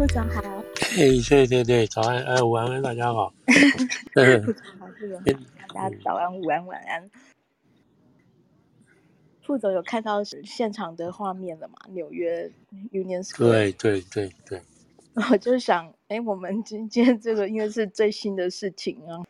副总好。嘿，对对对，早安，哎，午安，大家好。副总好，副总，大家早安、午安、晚安。副总有看到现场的画面了吗？纽约 Union Square。对对对对。我就想，哎，我们今天这个因为是最新的事情啊，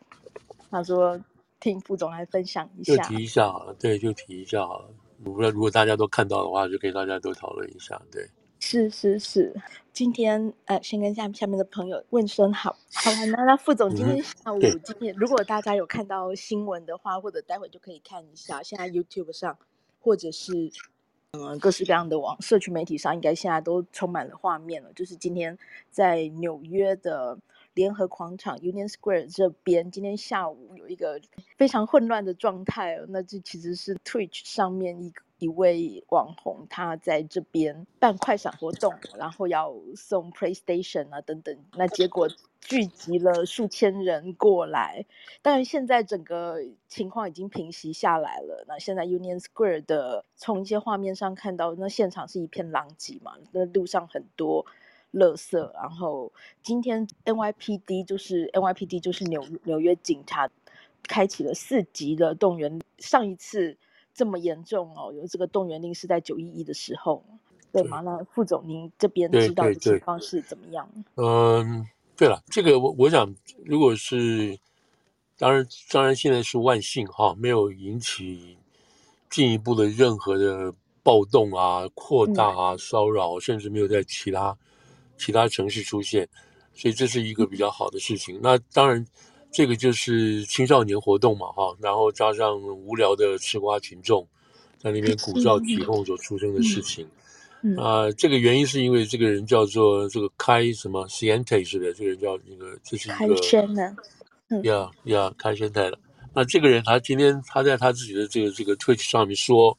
他说听副总来分享一下。就提一下好了，对，就提一下好了。如果如果大家都看到的话，就可以大家都讨论一下，对。是是是，今天呃，先跟下下面的朋友问声好。好了，那那副总今天下午、嗯、今天，如果大家有看到新闻的话，或者待会就可以看一下，现在 YouTube 上或者是嗯、呃、各式各样的网社区媒体上，应该现在都充满了画面了。就是今天在纽约的联合广场 Union Square 这边，今天下午有一个非常混乱的状态。那这其实是 Twitch 上面一个。一位网红，他在这边办快闪活动，然后要送 PlayStation 啊等等，那结果聚集了数千人过来。当然，现在整个情况已经平息下来了。那现在 Union Square 的从一些画面上看到，那现场是一片狼藉嘛，那路上很多垃圾。然后今天 NYPD 就是 NYPD 就是纽纽约警察开启了四级的动员。上一次。这么严重哦，有这个动员令是在九一一的时候，对吗？那副总，您这边知道的情况是怎么样？嗯，对了，这个我我想，如果是当然当然现在是万幸哈，没有引起进一步的任何的暴动啊、扩大啊、骚扰，甚至没有在其他其他城市出现，所以这是一个比较好的事情。那当然。这个就是青少年活动嘛，哈，然后加上无聊的吃瓜群众在那边鼓噪起哄所出生的事情，啊、这个原因是因为这个人叫做这个开什么 Ciente 是的，这个人叫那个这是一个开宣的，呀呀开宣太了。那这个人他今天他在他自己的这个这个 Twitch 上面说，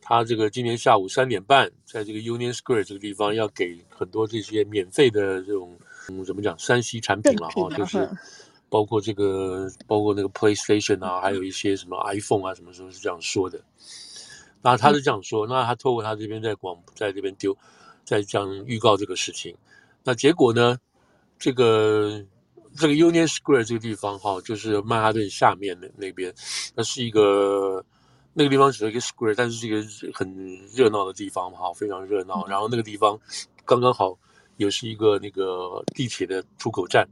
他这个今天下午三点半在这个 Union Square 这个地方要给很多这些免费的这种嗯怎么讲山西产品了哈，就是。包括这个，包括那个 PlayStation 啊，还有一些什么 iPhone 啊，什么时候是这样说的？那他是这样说，那他透过他这边在广，在这边丢，在这样预告这个事情。那结果呢？这个这个 Union Square 这个地方哈，就是曼哈顿下面的那边，那是一个那个地方只是一个 Square，但是是一个很热闹的地方哈，非常热闹。然后那个地方刚刚好也是一个那个地铁的出口站。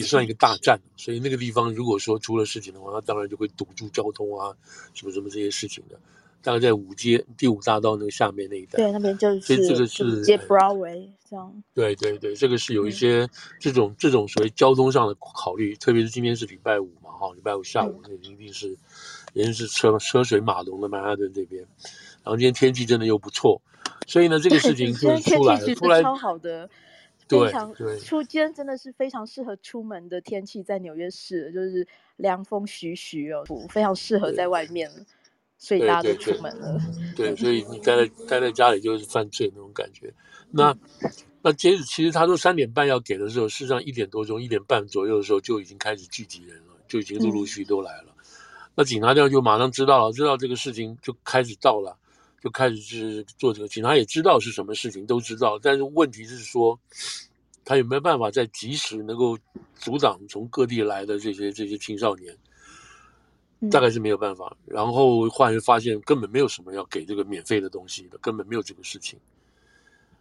也算一个大站，所以那个地方如果说出了事情的话，那当然就会堵住交通啊，什么什么这些事情的。大概在五街第五大道那个下面那一带，对，那边就是，所以这个是接 Broadway 这样。对对对，这个是有一些这种、嗯、这种所谓交通上的考虑，特别是今天是礼拜五嘛，哈，礼拜五下午那一定是，人、嗯、是车车水马龙的曼哈顿这边。然后今天天气真的又不错，所以呢，这个事情就出来了，出来超好的。非常出，今天真的是非常适合出门的天气，在纽约市就是凉风徐徐哦，非常适合在外面，所以大家都出门了。对，对，对，所以你待在待在家里就是犯罪那种感觉。那那截止其实他说三点半要给的时候，事实上一点多钟、一点半左右的时候就已经开始聚集人了，就已经陆陆续续都来了。嗯、那警察这样就马上知道了，知道这个事情就开始到了。就开始是做这个，警察也知道是什么事情，都知道。但是问题是说，他有没有办法在及时能够阻挡从各地来的这些这些青少年？大概是没有办法。然后后来发现根本没有什么要给这个免费的东西的，根本没有这个事情。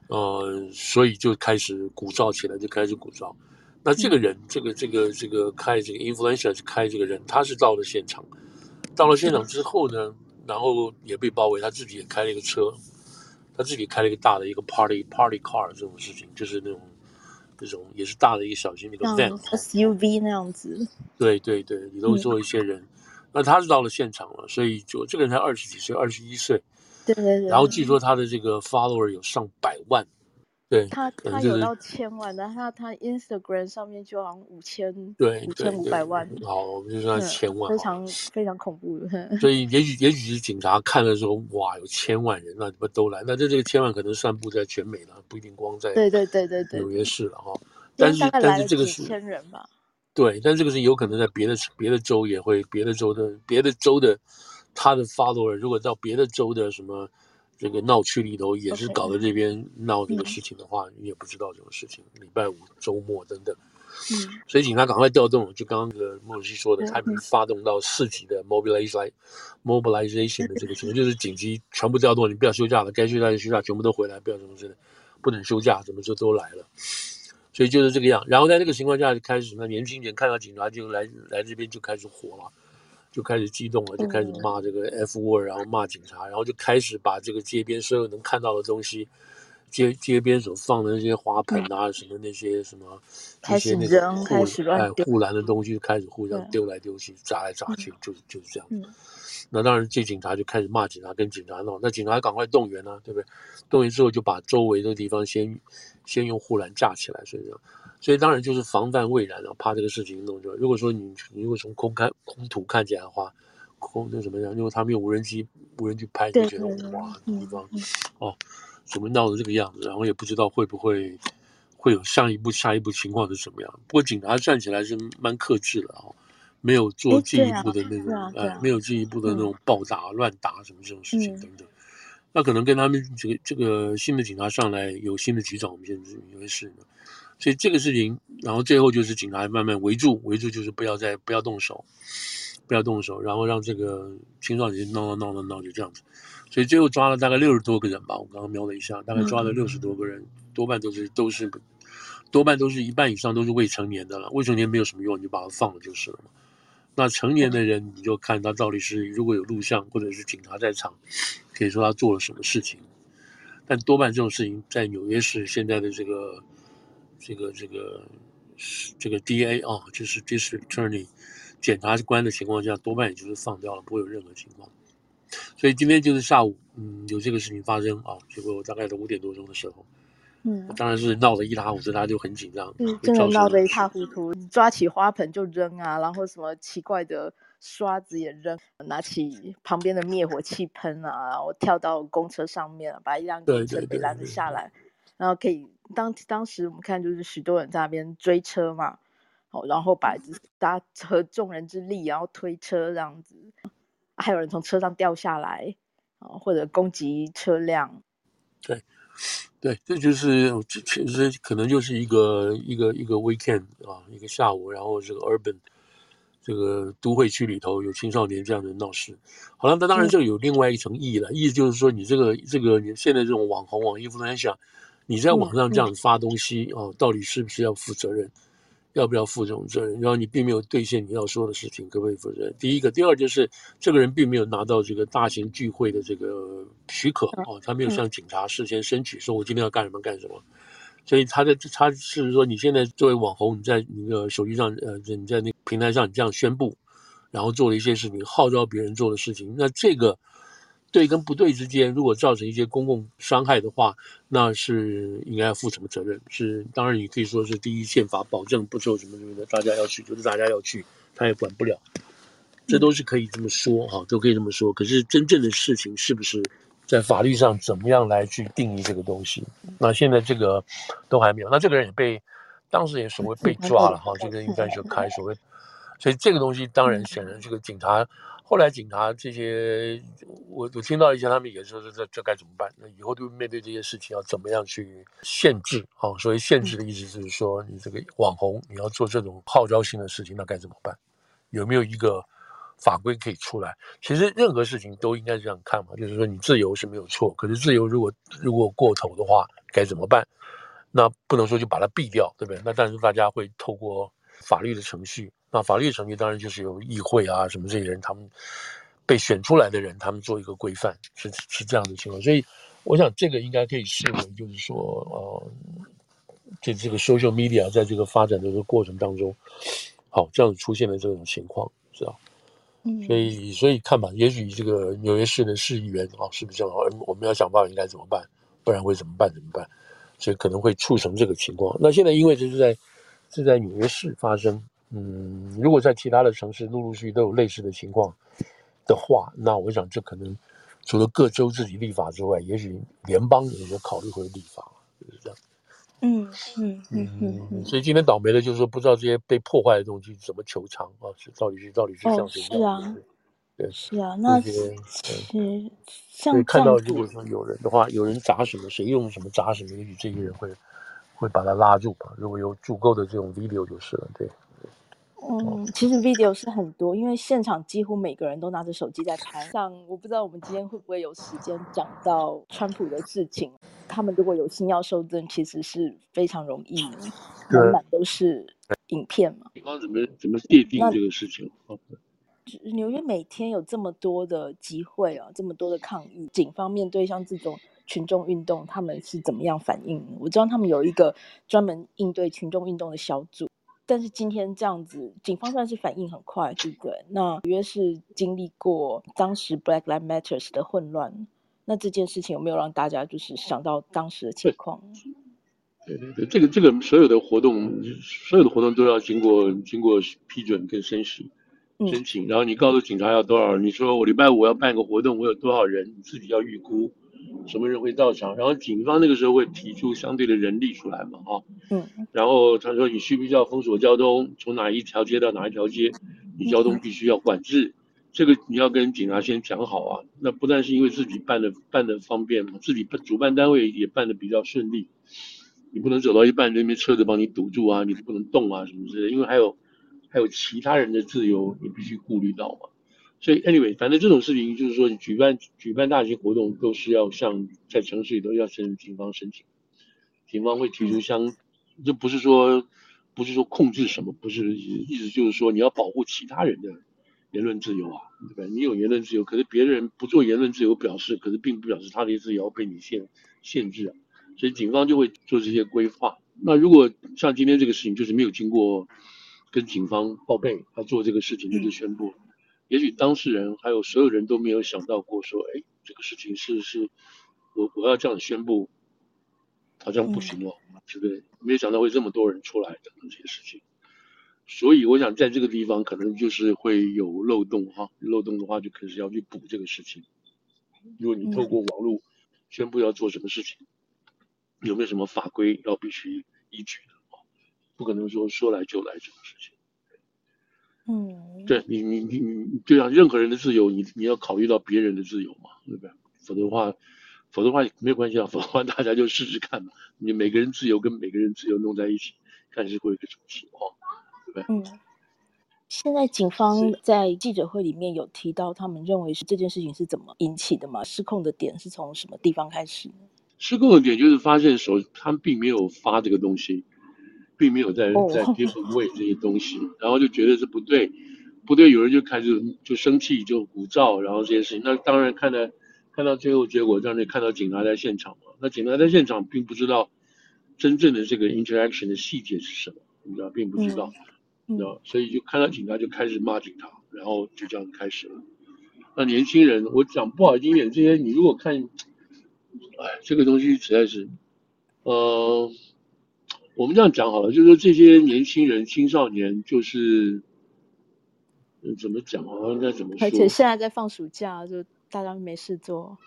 呃，所以就开始鼓噪起来，就开始鼓噪。那这个人，这个这个这个开这个 influencer 是开这个人，他是到了现场，到了现场之后呢？然后也被包围，他自己也开了一个车，他自己开了一个大的一个 party party car 这种事情，就是那种那种也是大的一个小型那个 van SUV 那样子。对对对，里头坐一些人。嗯、那他是到了现场了，所以就这个人才二十几岁，二十一岁。对对对。然后据说他的这个 follower 有上百万。对他，他有到千万的，他他 Instagram 上面就好像五千，对，五千五百万。好，我们就说千万，非常非常恐怖的。所以也许也许是警察看了说，哇，有千万人，那你们都来？那这这个千万可能散布在全美了，不一定光在对对对对对纽约市了哈。但是但是这个是千人吧？对，但这个是有可能在别的别的州也会，别的州的别的州的他的 follower 如果到别的州的什么。这个闹区里头也是搞得这边闹这个事情的话，你也不知道这种事情。礼拜五周末等等，嗯，所以警察赶快调动，就刚刚这个孟主席说的，他们发动到四级的 mobilization mobilization 的这个情况，就是紧急全部调动，你不要休假了，该休假就休假，全部都回来，不要什么之类的，不能休假，怎么就都来了。所以就是这个样。然后在这个情况下就开始，那年轻人看到警察就来来这边就开始火了。就开始激动了，就开始骂这个 F word，然后骂警察，然后就开始把这个街边所有能看到的东西，街街边所放的那些花盆啊，什么那些什么，那些那种护哎护栏的东西，就开始互相丢来丢去，砸来砸去，就就是这样。那当然，这警察就开始骂警察，跟警察闹。那警察赶快动员啊，对不对？动员之后就把周围的地方先先用护栏架起来，所以这样。所以当然就是防范未然了，怕这个事情弄出来。如果说你你如果从空看空图看起来的话，空那什么样？因为他们用无人机无人机拍，就觉得哇，地方哦，怎么闹成这个样子？然后也不知道会不会会有下一步下一步情况是什么样。不过警察站起来是蛮克制的哦，没有做进一步的那种呃，没有进一步的那种暴打乱打什么这种事情等等。那可能跟他们这个这个新的警察上来有新的局长，我们现在有些事呢。所以这个事情，然后最后就是警察慢慢围住，围住就是不要再不要动手，不要动手，然后让这个青少年闹闹闹闹闹就这样子。所以最后抓了大概六十多个人吧，我刚刚瞄了一下，大概抓了六十多个人，多半都是都是多半都是一半以上都是未成年的了。未成年没有什么用，你就把他放了就是了嘛。那成年的人，你就看他到底是如果有录像或者是警察在场，可以说他做了什么事情。但多半这种事情在纽约市现在的这个。这个这个这个 DA 啊，就是 District Attorney 检察官的情况下，多半也就是放掉了，不会有任何情况。所以今天就是下午，嗯，有这个事情发生啊，结果大概在五点多钟的时候，嗯，当然是闹得一塌糊涂，大家就很紧张，嗯，真的闹得一塌糊涂，抓起花盆就扔啊，然后什么奇怪的刷子也扔，拿起旁边的灭火器喷啊，然后跳到公车上面，把一辆公车给拦了下来，然后可以。当当时我们看就是许多人在那边追车嘛，哦，然后把大家合众人之力，然后推车这样子，还有人从车上掉下来，或者攻击车辆。对，对，这就是其实可能就是一个一个一个 weekend 啊，一个下午，然后这个 urban 这个都会区里头有青少年这样的闹事。好了，那当然这个有另外一层意义了，嗯、意思就是说你这个这个你现在这种网红网络分享。你在网上这样发东西哦，到底是不是要负责任？要不要负这种责任？然后你并没有兑现你要说的事情，可不可以负责任？第一个，第二就是这个人并没有拿到这个大型聚会的这个许可哦，他没有向警察事先申请，说我今天要干什么干什么。所以他的他是说，你现在作为网红，你在那个手机上呃，你在那个平台上你这样宣布，然后做了一些事情，号召别人做的事情，那这个。对跟不对之间，如果造成一些公共伤害的话，那是应该要负什么责任？是当然，你可以说是第一宪法保证不受什么什么的，大家要去就是大家要去，他也管不了，这都是可以这么说哈，都可以这么说。可是真正的事情是不是在法律上怎么样来去定义这个东西？那现在这个都还没有。那这个人也被当时也所谓被抓了哈，这个应该就开所谓，所以这个东西当然显然这个警察。后来警察这些，我我听到一些他们也说这这这该怎么办？那以后就面对这些事情要怎么样去限制？啊，所以限制的意思就是说，你这个网红你要做这种号召性的事情，那该怎么办？有没有一个法规可以出来？其实任何事情都应该这样看嘛，就是说你自由是没有错，可是自由如果如果过头的话，该怎么办？那不能说就把它毙掉，对不对？那但是大家会透过法律的程序。那法律程序当然就是由议会啊什么这些人，他们被选出来的人，他们做一个规范，是是这样的情况。所以我想这个应该可以视为就是说，呃，这这个 social media 在这个发展的这个过程当中，好这样子出现了这种情况，是吧？嗯。所以所以看吧，也许这个纽约市的市议员啊，是不是这样？我们要想办法应该怎么办？不然会怎么办？怎么办？所以可能会促成这个情况。那现在因为这是在是在纽约市发生。嗯，如果在其他的城市陆陆续续都有类似的情况的话，那我想这可能除了各州自己立法之外，也许联邦也有考虑会立法，就是这样。嗯嗯嗯嗯嗯。所以今天倒霉的就是说，不知道这些被破坏的东西怎么求偿啊？是到底是到底是像谁一样？哦，是啊，对，是啊，那其实像看到如果说有人的话，有人砸什么，谁用什么砸什么，也许这些人会会把他拉住吧。如果有足够的这种 video 就是了，对。嗯，其实 video 是很多，因为现场几乎每个人都拿着手机在拍。像我不知道我们今天会不会有时间讲到川普的事情。他们如果有心要收证，其实是非常容易，满满都是影片嘛。警方怎么怎么界定这个事情？纽约每天有这么多的集会啊，这么多的抗议，警方面对像这种群众运动，他们是怎么样反应？我知道他们有一个专门应对群众运动的小组。但是今天这样子，警方算是反应很快，对不对？那纽约是经历过当时 Black Lives Matters 的混乱，那这件事情有没有让大家就是想到当时的情况？对对对，这个这个所有的活动，所有的活动都要经过经过批准跟申请申请，然后你告诉警察要多少，你说我礼拜五要办个活动，我有多少人，你自己要预估。什么人会到场？然后警方那个时候会提出相对的人力出来嘛？啊，嗯，然后他说你需不需要封锁交通？从哪一条街到哪一条街，你交通必须要管制。这个你要跟警察先讲好啊。那不但是因为自己办的办的方便嘛，自己主办单位也办的比较顺利。你不能走到一半，那边车子帮你堵住啊，你不能动啊什么之类的，因为还有还有其他人的自由，你必须顾虑到嘛。所以，anyway，反正这种事情就是说，举办举办大型活动都是要向在城市里都要向警方申请，警方会提出相，这不是说不是说控制什么，不是意思就是说你要保护其他人的言论自由啊，对吧？你有言论自由，可是别人不做言论自由表示，可是并不表示他的自由要被你限限制啊，所以警方就会做这些规划。那如果像今天这个事情，就是没有经过跟警方报备，他做这个事情就是宣布。也许当事人还有所有人都没有想到过，说，哎，这个事情是是，我我要这样宣布，好像不行哦，对不对？没有想到会这么多人出来等等这些事情，所以我想在这个地方可能就是会有漏洞哈，漏洞的话就可能是要去补这个事情。如果你透过网络宣布要做什么事情，有没有什么法规要必须依据的？不可能说说来就来这种事情。嗯，对你，你你你，对啊，任何人的自由，你你要考虑到别人的自由嘛，对不对？否则的话，否则的话也没有关系啊，否则的话大家就试试看嘛。你每个人自由跟每个人自由弄在一起，看是会有个什么情况，对不对？嗯。现在警方在记者会里面有提到，他们认为是这件事情是怎么引起的嘛？失控的点是从什么地方开始？失控的点就是发现时候，他们并没有发这个东西。并没有在在 give away 这些东西，然后就觉得是不对，不对，有人就开始就生气，就鼓噪，然后这些事情，那当然看到看到最后结果，让你看到警察在现场嘛，那警察在现场并不知道真正的这个 interaction 的细节是什么，你知道，并不知道，你知道，所以就看到警察就开始骂警察，然后就这样开始了。那年轻人，我讲不好听点，这些你如果看，哎，这个东西实在是，呃。我们这样讲好了，就是说这些年轻人、青少年，就是，嗯，怎么讲啊？应该怎么说？而且现在在放暑假，就大家没事做。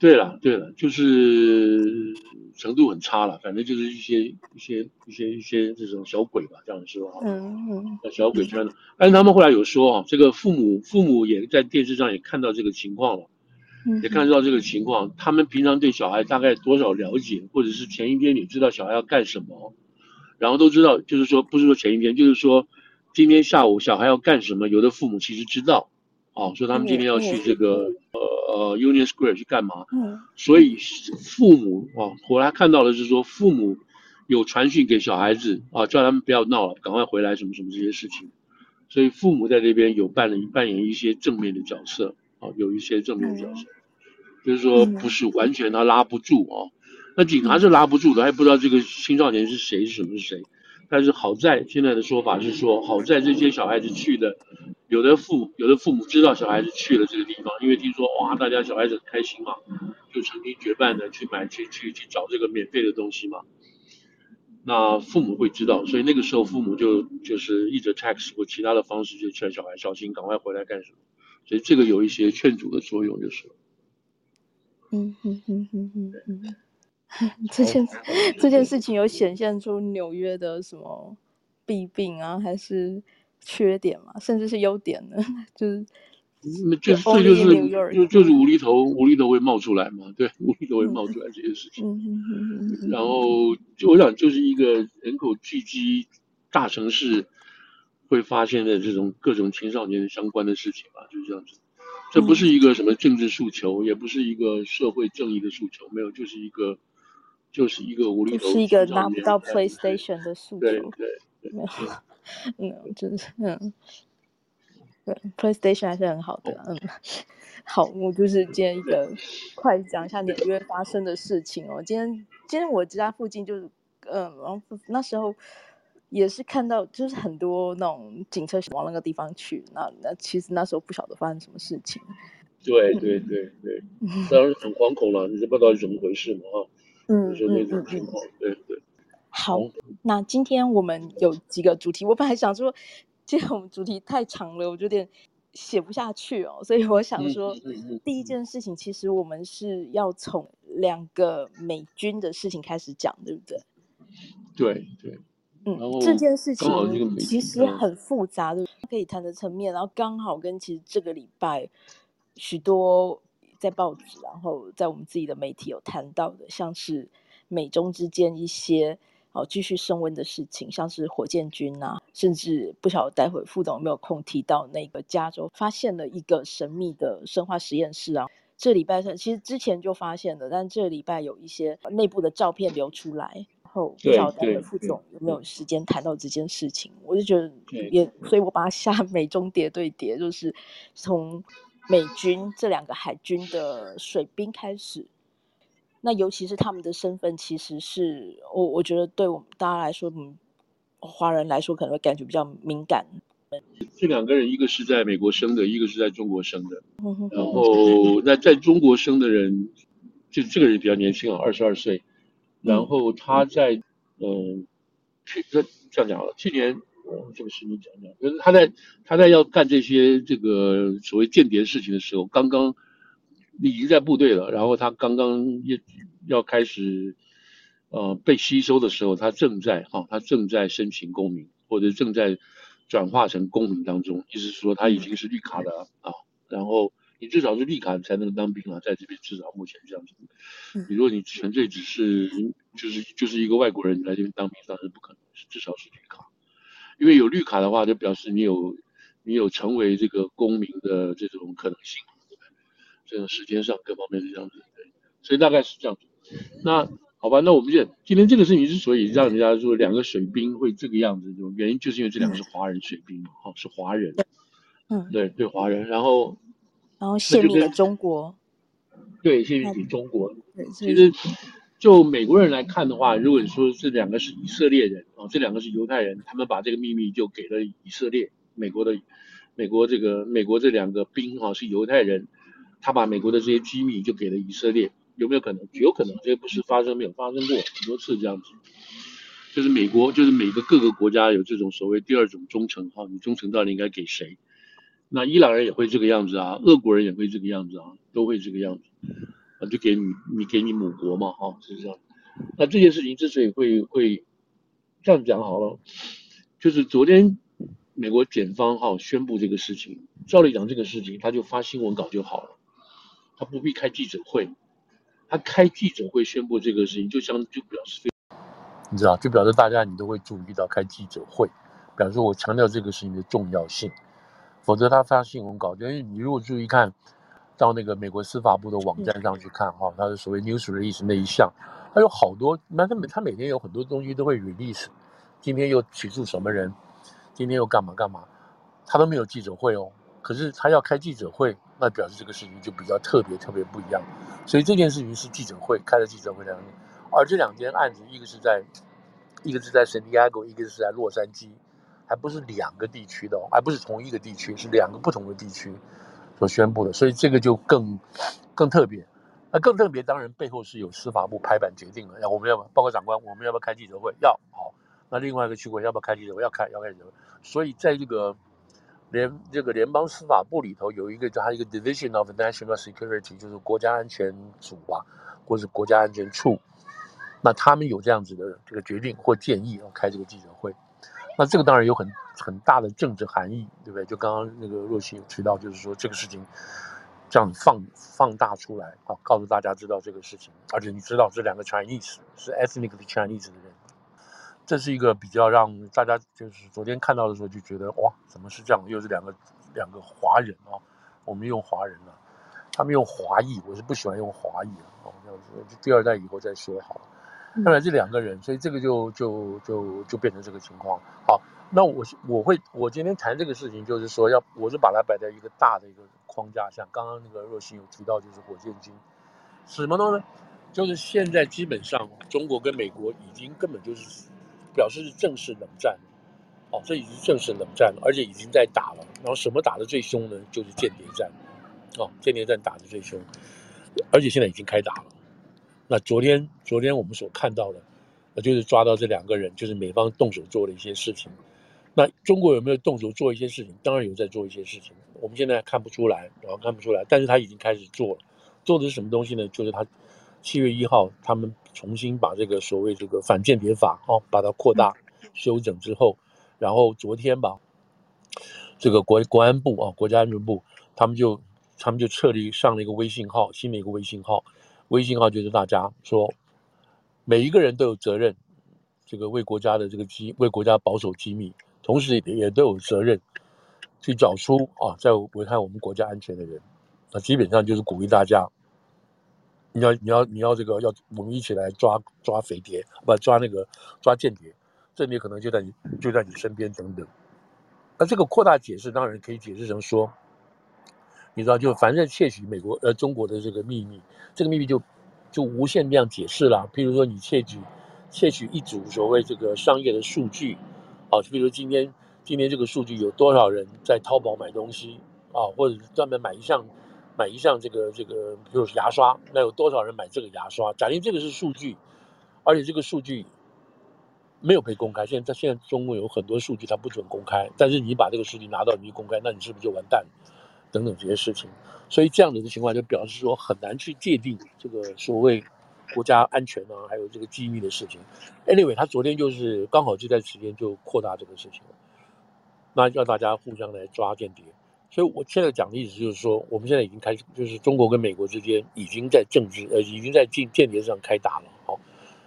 对了，对了，就是程度很差了，反正就是一些、一些、一些、一些这种小鬼吧，这样说哈。嗯嗯。小鬼圈的，但是他们后来有说啊，这个父母父母也在电视上也看到这个情况了。也看到这个情况，他们平常对小孩大概多少了解，或者是前一天你知道小孩要干什么，然后都知道，就是说不是说前一天，就是说今天下午小孩要干什么，有的父母其实知道，哦，说他们今天要去这个呃呃 Union Square 去干嘛，嗯，所以父母啊，我来看到的是说父母有传讯给小孩子啊，叫他们不要闹了，赶快回来什么什么这些事情，所以父母在这边有扮了扮演一些正面的角色。啊，有一些正面角色，就是说不是完全他拉不住啊。那警察是拉不住的，还不知道这个青少年是谁，是什么是谁。但是好在现在的说法是说，好在这些小孩子去的，有的父有的父母知道小孩子去了这个地方，因为听说哇，大家小孩子很开心嘛，就成群结伴的去买去去去找这个免费的东西嘛。那父母会知道，所以那个时候父母就就是一直 text 或其他的方式就劝小孩小心，赶快回来干什么。所以这个有一些劝阻的作用，就是。嗯哼哼哼哼哼，这件 这件事情有显现出纽约的什么弊病啊，还是缺点嘛，甚至是优点呢？就是，就是这就是就就是无厘头，无厘头会冒出来嘛，对，无厘头会冒出来这些事情。嗯嗯嗯嗯。然后就我想，就是一个人口聚集大城市会发现的这种各种青少年相关的事情吧，就是这样子。这不是一个什么政治诉求，也不是一个社会正义的诉求，没有，就是一个，就是一个无厘头，是一个拿不到 PlayStation 的诉求。对对对，没有，嗯，真是嗯，对，PlayStation 还是很好的，嗯，好，我就是今天一个快讲一下纽约发生的事情哦。今天今天我家附近就是，嗯，然后那时候。也是看到，就是很多那种警车往那个地方去，那那其实那时候不晓得发生什么事情。对对 对对，当然很惶恐了，你就不知道是怎么回事嘛啊。嗯，就那种情况，对对。好，那今天我们有几个主题，我本来想说，今天我们主题太长了，我有点写不下去哦，所以我想说，第一件事情，其实我们是要从两个美军的事情开始讲，对不对？对对。嗯，这件事情其实很复杂的，可以谈的层面，然后刚好跟其实这个礼拜许多在报纸，然后在我们自己的媒体有谈到的，像是美中之间一些哦继续升温的事情，像是火箭军啊，甚至不晓得待会副总有没有空提到那个加州发现了一个神秘的生化实验室啊，这礼拜其实之前就发现了，但这礼拜有一些内部的照片流出来。后不知道待会副总有没有时间谈到这件事情，我就觉得也，所以我把它下 美中谍对谍，就是从美军这两个海军的水兵开始，那尤其是他们的身份，其实是我我觉得对我们大家来说，嗯，华人来说可能会感觉比较敏感。这两个人，一个是在美国生的，一个是在中国生的，然后 那在中国生的人，就这个人比较年轻啊，二十二岁。然后他在，嗯，去这这样讲了。去年，嗯，这个事情讲讲，就是他在他在要干这些这个所谓间谍事情的时候，刚刚已经在部队了。然后他刚刚要要开始，呃，被吸收的时候，他正在啊，他正在申请公民，或者正在转化成公民当中，意思是说他已经是绿卡的啊。然后。你至少是绿卡才能当兵啊，在这边至少目前这样子。你如果你纯粹只是就是就是一个外国人来这边当兵，当然是不可能，至少是绿卡。因为有绿卡的话，就表示你有你有成为这个公民的这种可能性，这种时间上各方面是这样子。对，所以大概是这样子。那好吧，那我们就今天这个事情之所以让人家说两个水兵会这个样子，就原因就是因为这两个是华人水兵嘛，哈，是华人。嗯，对对，华人，然后。然后泄密了中国，对，泄密给中国。其实就美国人来看的话，如果你说这两个是以色列人啊，这两个是犹太人，他们把这个秘密就给了以色列，美国的美国这个美国这两个兵哈是犹太人，他把美国的这些机密就给了以色列，有没有可能？有可能，这个不是发生没有发生过很多次这样子，就是美国就是每个各个国家有这种所谓第二种忠诚哈，你忠诚到底应该给谁？那伊朗人也会这个样子啊，俄国人也会这个样子啊，都会这个样子，啊，就给你你给你母国嘛，哈，是这样。那这件事情之所以会会这样讲好了，就是昨天美国检方哈宣布这个事情，照理讲这个事情他就发新闻稿就好了，他不必开记者会，他开记者会宣布这个事情，就相就表示非，你知道，就表示大家你都会注意到开记者会，表示我强调这个事情的重要性。否则他发新闻稿，因为你如果注意看到那个美国司法部的网站上去看哈，他的所谓 news release 那一项，他有好多，那他每他每天有很多东西都会 release，今天又起诉什么人，今天又干嘛干嘛，他都没有记者会哦，可是他要开记者会，那表示这个事情就比较特别特别不一样，所以这件事情是记者会开了记者会两天，而这两件案子一个是在一个是在圣地亚哥，一个是在洛杉矶。还不是两个地区的哦，还不是同一个地区，是两个不同的地区所宣布的，所以这个就更更特别。那更特别，当然背后是有司法部拍板决定了，要我们要不要报告长官，我们要不要开记者会？要好。那另外一个区域要不要开记者会？要开，要开记者会。所以在这个联这个联邦司法部里头有一个叫它一个 Division of National Security，就是国家安全组啊，或是国家安全处。那他们有这样子的这个决定或建议要开这个记者会。那这个当然有很很大的政治含义，对不对？就刚刚那个若曦有提到，就是说这个事情这样放放大出来啊，告诉大家知道这个事情，而且你知道这两个 Chinese 是 ethnically Chinese 的人，这是一个比较让大家就是昨天看到的时候就觉得哇，怎么是这样？又是两个两个华人啊，我们用华人了，他们用华裔，我是不喜欢用华裔，哦，第二代以后再说好了。看来这两个人，所以这个就就就就变成这个情况。好，那我我会我今天谈这个事情，就是说要我是把它摆在一个大的一个框架下。刚刚那个若星有提到，就是火箭军，什么东西呢？就是现在基本上中国跟美国已经根本就是表示是正式冷战，哦，这已经正式冷战了，而且已经在打了。然后什么打得最凶呢？就是间谍战，哦，间谍战打得最凶，而且现在已经开打了。那昨天，昨天我们所看到的，那就是抓到这两个人，就是美方动手做的一些事情。那中国有没有动手做一些事情？当然有在做一些事情，我们现在看不出来，然后看不出来，但是他已经开始做了。做的是什么东西呢？就是他七月一号，他们重新把这个所谓这个反间谍法哦，把它扩大修整之后，然后昨天吧，这个国国安部啊，国家安全部，他们就他们就设立上了一个微信号，新的一个微信号。微信号就是大家说，每一个人都有责任，这个为国家的这个机，为国家保守机密，同时也也都有责任去找出啊，在危害我们国家安全的人。那基本上就是鼓励大家，你要你要你要这个要我们一起来抓抓匪谍，不抓那个抓间谍，间谍可能就在你就在你身边等等。那这个扩大解释当然可以解释成说。你知道，就反正窃取美国呃中国的这个秘密，这个秘密就就无限量解释了。譬如说，你窃取窃取一组所谓这个商业的数据，啊，就比如今天今天这个数据有多少人在淘宝买东西啊，或者专门买一项买一项这个这个，比如牙刷，那有多少人买这个牙刷？假定这个是数据，而且这个数据没有被公开。现在现在中国有很多数据它不准公开，但是你把这个数据拿到你一公开，那你是不是就完蛋了？等等这些事情，所以这样子的情况就表示说很难去界定这个所谓国家安全啊，还有这个机密的事情。Anyway，他昨天就是刚好这段时间就扩大这个事情，那要大家互相来抓间谍。所以我现在讲的意思就是说，我们现在已经开始，就是中国跟美国之间已经在政治呃，已经在间间谍上开打了。好，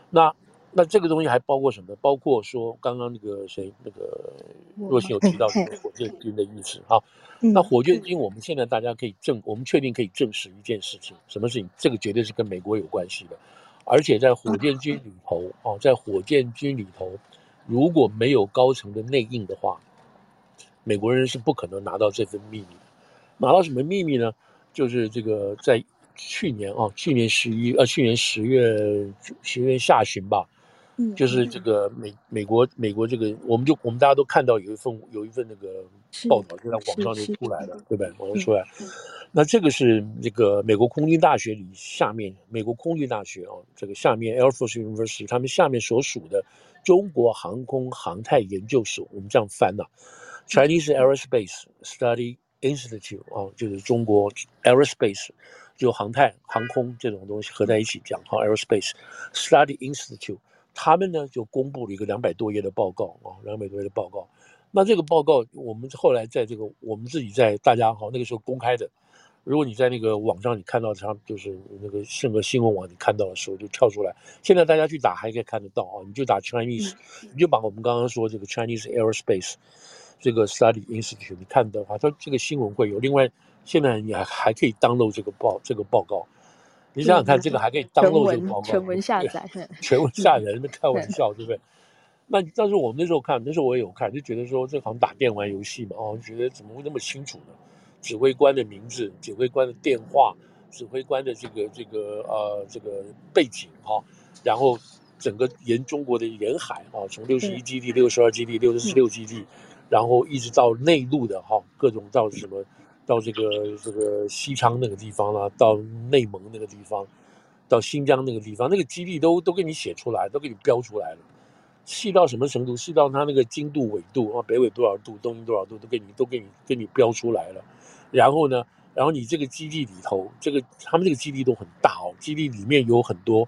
那。那这个东西还包括什么？包括说刚刚那个谁，那个若星有提到这个火 箭军的意思哈。那火箭军，我们现在大家可以证，我们确定可以证实一件事情，什么事情？这个绝对是跟美国有关系的。而且在火箭军里头啊，在火箭军里头，如果没有高层的内应的话，美国人是不可能拿到这份秘密的。拿到什么秘密呢？就是这个在去年啊，去年十一呃，去年十月十月下旬吧。就是这个美美国美国这个，我们就我们大家都看到有一份有一份那个报道，就在网上就出来了，对不对？网上出来，那这个是那个美国空军大学里下面，美国空军大学啊，这个下面 Air Force University，他们下面所属的中国航空航太研究所，我们这样翻呐，Chinese Aerospace Study Institute 啊，就是中国 Aerospace，就航太航空这种东西合在一起讲，哈，Aerospace Study Institute。他们呢就公布了一个两百多页的报告啊，两百多页的报告。那这个报告我们后来在这个我们自己在大家好那个时候公开的，如果你在那个网上你看到它就是那个任何新闻网你看到的时候就跳出来。现在大家去打还可以看得到啊，你就打 Chinese，你就把我们刚刚说这个 Chinese Aerospace 这个 Study Institute 你看的话，它这个新闻会有。另外，现在你还还可以 download 这个报这个报告。你想想看，这个还可以这个报告，全文下载，全文下载，那开玩笑，对不对？那但是我们那时候看，那时候我也有看，就觉得说这好像打电玩游戏嘛，哦，觉得怎么会那么清楚呢？指挥官的名字、指挥官的电话、指挥官的这个这个呃这个背景哈，然后整个沿中国的沿海啊，从六十一基地、六十二基地、六十六基地，然后一直到内陆的哈，各种到什么。到这个这个西昌那个地方了，到内蒙那个地方，到新疆那个地方，那个基地都都给你写出来，都给你标出来了，细到什么程度？细到它那个经度、纬度啊，北纬多少度，东经多少度，都给你都给你给你标出来了。然后呢，然后你这个基地里头，这个他们这个基地都很大哦，基地里面有很多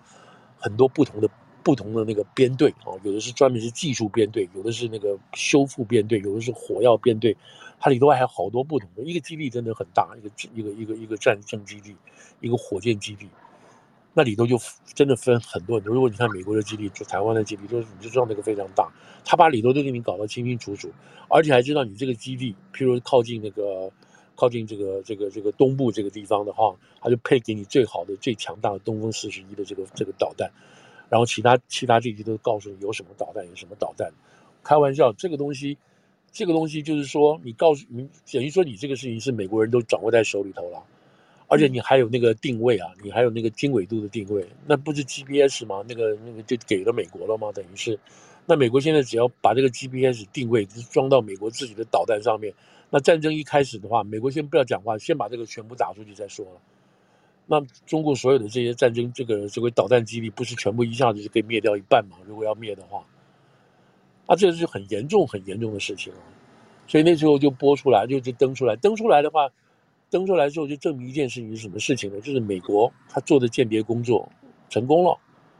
很多不同的不同的那个编队啊，有的是专门是技术编队，有的是那个修复编队，有的是火药编队，它里头还有好多不同的。一个基地真的很大，一个一个一个一个战争基地，一个火箭基地，那里头就真的分很多很多。如果你看美国的基地，就台湾的基地，就是你就知道那个非常大，他把里头都给你搞得清清楚楚，而且还知道你这个基地，譬如靠近那个靠近这个这个这个东部这个地方的话，他就配给你最好的最强大的东风四十一的这个这个导弹。然后其他其他地区都告诉你有什么导弹，有什么导弹。开玩笑，这个东西，这个东西就是说，你告诉你等于说你这个事情是美国人都掌握在手里头了，而且你还有那个定位啊，你还有那个经纬度的定位，那不是 GPS 吗？那个那个就给了美国了吗？等于是，那美国现在只要把这个 GPS 定位装到美国自己的导弹上面，那战争一开始的话，美国先不要讲话，先把这个全部打出去再说了。那中国所有的这些战争，这个这个导弹基地，不是全部一下子就可以灭掉一半吗？如果要灭的话，那这是很严重、很严重的事情啊。所以那时候就播出来，就就登出来，登出来的话，登出来之后就证明一件事情是什么事情呢？就是美国他做的鉴别工作成功了。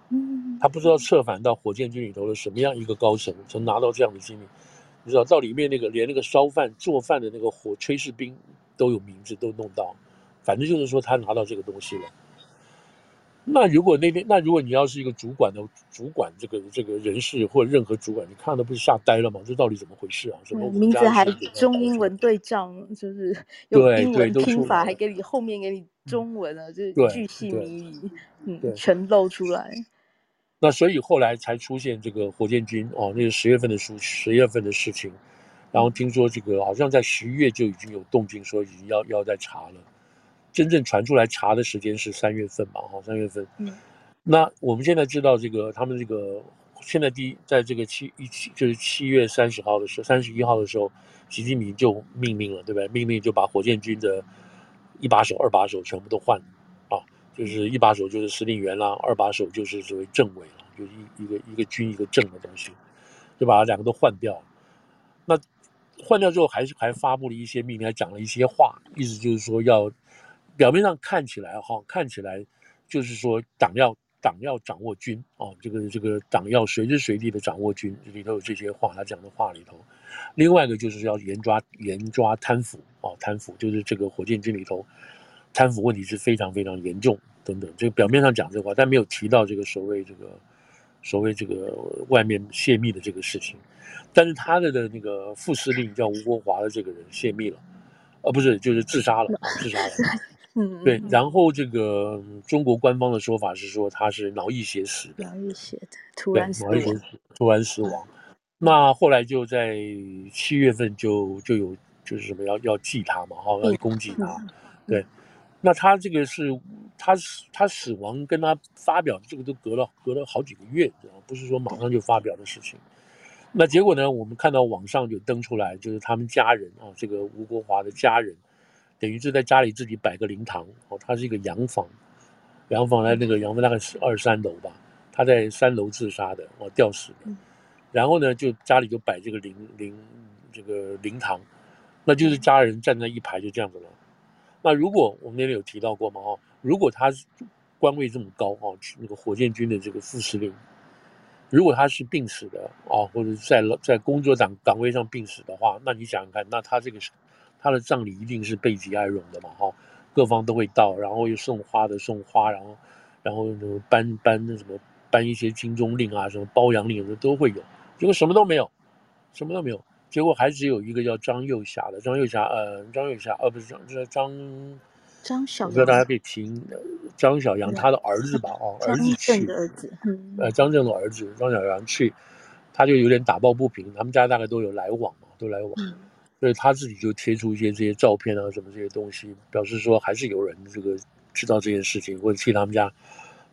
嗯，他不知道策反到火箭军里头的什么样一个高层，曾拿到这样的机密。你知道到里面那个连那个烧饭做饭的那个火炊事兵都有名字，都弄到。反正就是说，他拿到这个东西了。那如果那边，那如果你要是一个主管的主管，这个这个人事或者任何主管，你看的不是吓呆了吗？这到底怎么回事啊？什么名字还中英文对仗，就是用英文拼法，还给你后面给你中文啊，就是巨细靡遗，嗯，全露出来。那所以后来才出现这个火箭军哦，那个十月份的书，十月份的事情，然后听说这个好像在十一月就已经有动静，说已经要要再查了。真正传出来查的时间是三月份嘛？哈，三月份。嗯，那我们现在知道这个，他们这个现在第一，在这个七一七就是七月三十号的时候，三十一号的时候，习近平就命令了，对不对？命令就把火箭军的一把手、二把手全部都换，啊，就是一把手就是司令员啦，二把手就是所谓政委了，就是一一个一个军一个政的东西，就把两个都换掉。那换掉之后，还是还发布了一些命令，还讲了一些话，意思就是说要。表面上看起来哈，看起来就是说党要党要掌握军哦，这个这个党要随时随地的掌握军，里头有这些话，他讲的话里头。另外一个就是要严抓严抓贪腐哦，贪腐就是这个火箭军里头贪腐问题是非常非常严重等等。这个表面上讲这话，但没有提到这个所谓这个所谓这个外面泄密的这个事情。但是他的的那个副司令叫吴国华的这个人泄密了，呃，不是，就是自杀了，自杀了。嗯，对，然后这个中国官方的说法是说他是脑溢血死的，脑溢血的，突然死亡，突然死亡。那后来就在七月份就就有就是什么要要祭他嘛，哈，要攻击他。对，那他这个是他他死亡跟他发表的这个都隔了隔了好几个月？不是说马上就发表的事情。那结果呢，我们看到网上就登出来，就是他们家人啊，这个吴国华的家人。等于是在家里自己摆个灵堂哦，他是一个洋房，洋房在那个洋房大概是二三楼吧，他在三楼自杀的哦，吊死的。然后呢，就家里就摆这个灵灵这个灵堂，那就是家人站在一排就这样子了。那如果我们那边有提到过嘛哈，如果他官位这么高哦，那个火箭军的这个副司令，如果他是病死的啊，或者在在工作岗岗位上病死的话，那你想想看，那他这个是。他的葬礼一定是备极哀荣的嘛，哈，各方都会到，然后又送花的送花，然后，然后什么颁颁那什么颁一些金钟令啊，什么褒扬令的都会有，结果什么都没有，什么都没有，结果还只有一个叫张幼霞的，张幼霞，呃，张幼霞，呃，不是张，就是张，张小，我觉得大家可以听，张小杨他的儿子吧，哦，儿子去，的儿子，嗯，呃，张正的儿子张小杨去，他就有点打抱不平，他们家大概都有来往嘛，都来往。嗯所以他自己就贴出一些这些照片啊，什么这些东西，表示说还是有人这个知道这件事情，或者替他们家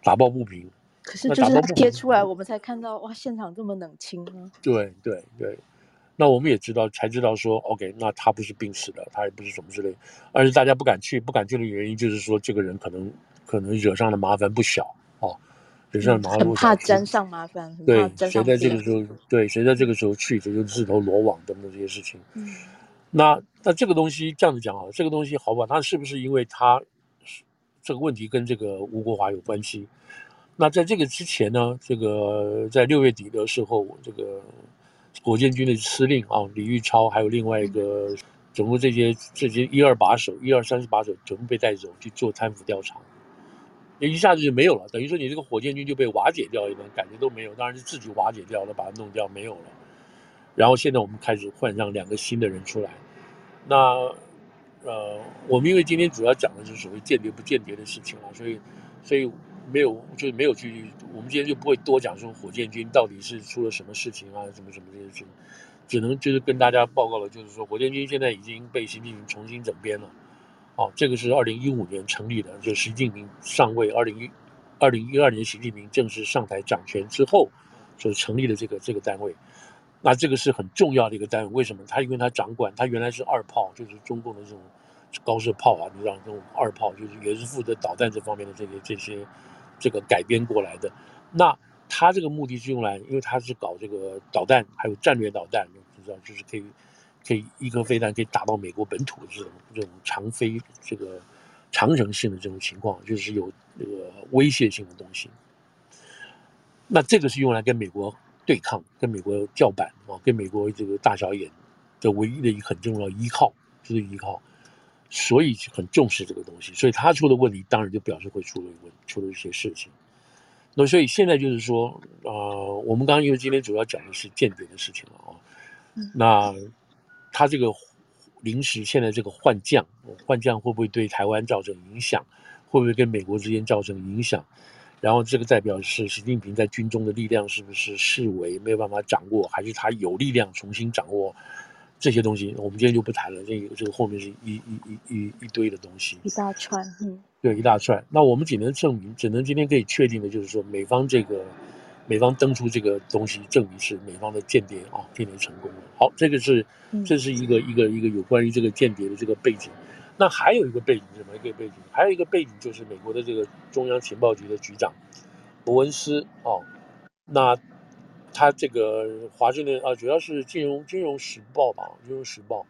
打抱不平。可是就是贴出来，我们才看到哇，现场这么冷清啊。对对对，那我们也知道，才知道说，OK，那他不是病死的，他也不是什么之类，而是大家不敢去，不敢去的原因就是说，这个人可能可能惹上了麻烦不小哦，惹上的麻烦不小，很怕沾上麻烦。对，谁在这个时候，对，谁在这个时候去，谁就自投罗网等等这些事情。嗯。那那这个东西这样子讲啊，这个东西好不好？那是不是因为他这个问题跟这个吴国华有关系？那在这个之前呢，这个在六月底的时候，这个火箭军的司令啊，李玉超，还有另外一个，总共这些这些一二把手，一二三四把手，全部被带走去做贪腐调查，一下子就没有了，等于说你这个火箭军就被瓦解掉一般，感觉都没有，当然是自己瓦解掉了，把它弄掉没有了。然后现在我们开始换上两个新的人出来，那呃，我们因为今天主要讲的是所谓间谍不间谍的事情啊，所以所以。没有，就是没有去。我们今天就不会多讲说火箭军到底是出了什么事情啊，什么什么这些事情，只能就是跟大家报告了，就是说火箭军现在已经被习近平重新整编了。哦，这个是二零一五年成立的，就习近平上位，二零一二零一二年习近平正式上台掌权之后所成立的这个这个单位。那这个是很重要的一个单位，为什么？他因为他掌管，他原来是二炮，就是中共的这种高射炮啊，你知道这种二炮，就是也是负责导弹这方面的这些这些。这个改编过来的，那他这个目的是用来，因为他是搞这个导弹，还有战略导弹，你知道，就是可以，可以一颗飞弹可以打到美国本土的这种这种长飞这个长程性的这种情况，就是有这个威胁性的东西。那这个是用来跟美国对抗，跟美国叫板啊，跟美国这个大小眼的唯一的一个很重要依靠，就是依靠。所以很重视这个东西，所以他出的问题当然就表示会出了问出了一些事情。那所以现在就是说，呃，我们刚刚因为今天主要讲的是间谍的事情了啊。那他这个临时现在这个换将，换将会不会对台湾造成影响？会不会跟美国之间造成影响？然后这个代表是习近平在军中的力量是不是视为，没有办法掌握，还是他有力量重新掌握？这些东西我们今天就不谈了，这个这个后面是一一一一一堆的东西，一大串，嗯，对，一大串。那我们只能证明，只能今天可以确定的就是说，美方这个美方登出这个东西，证明是美方的间谍啊，间谍成功了。好，这个是这是一个一个一个有关于这个间谍的这个背景。那还有一个背景是什么？一个背景，还有一个背景就是美国的这个中央情报局的局长伯恩斯哦，那。他这个华盛顿啊，主要是金融金融时报吧，金融时报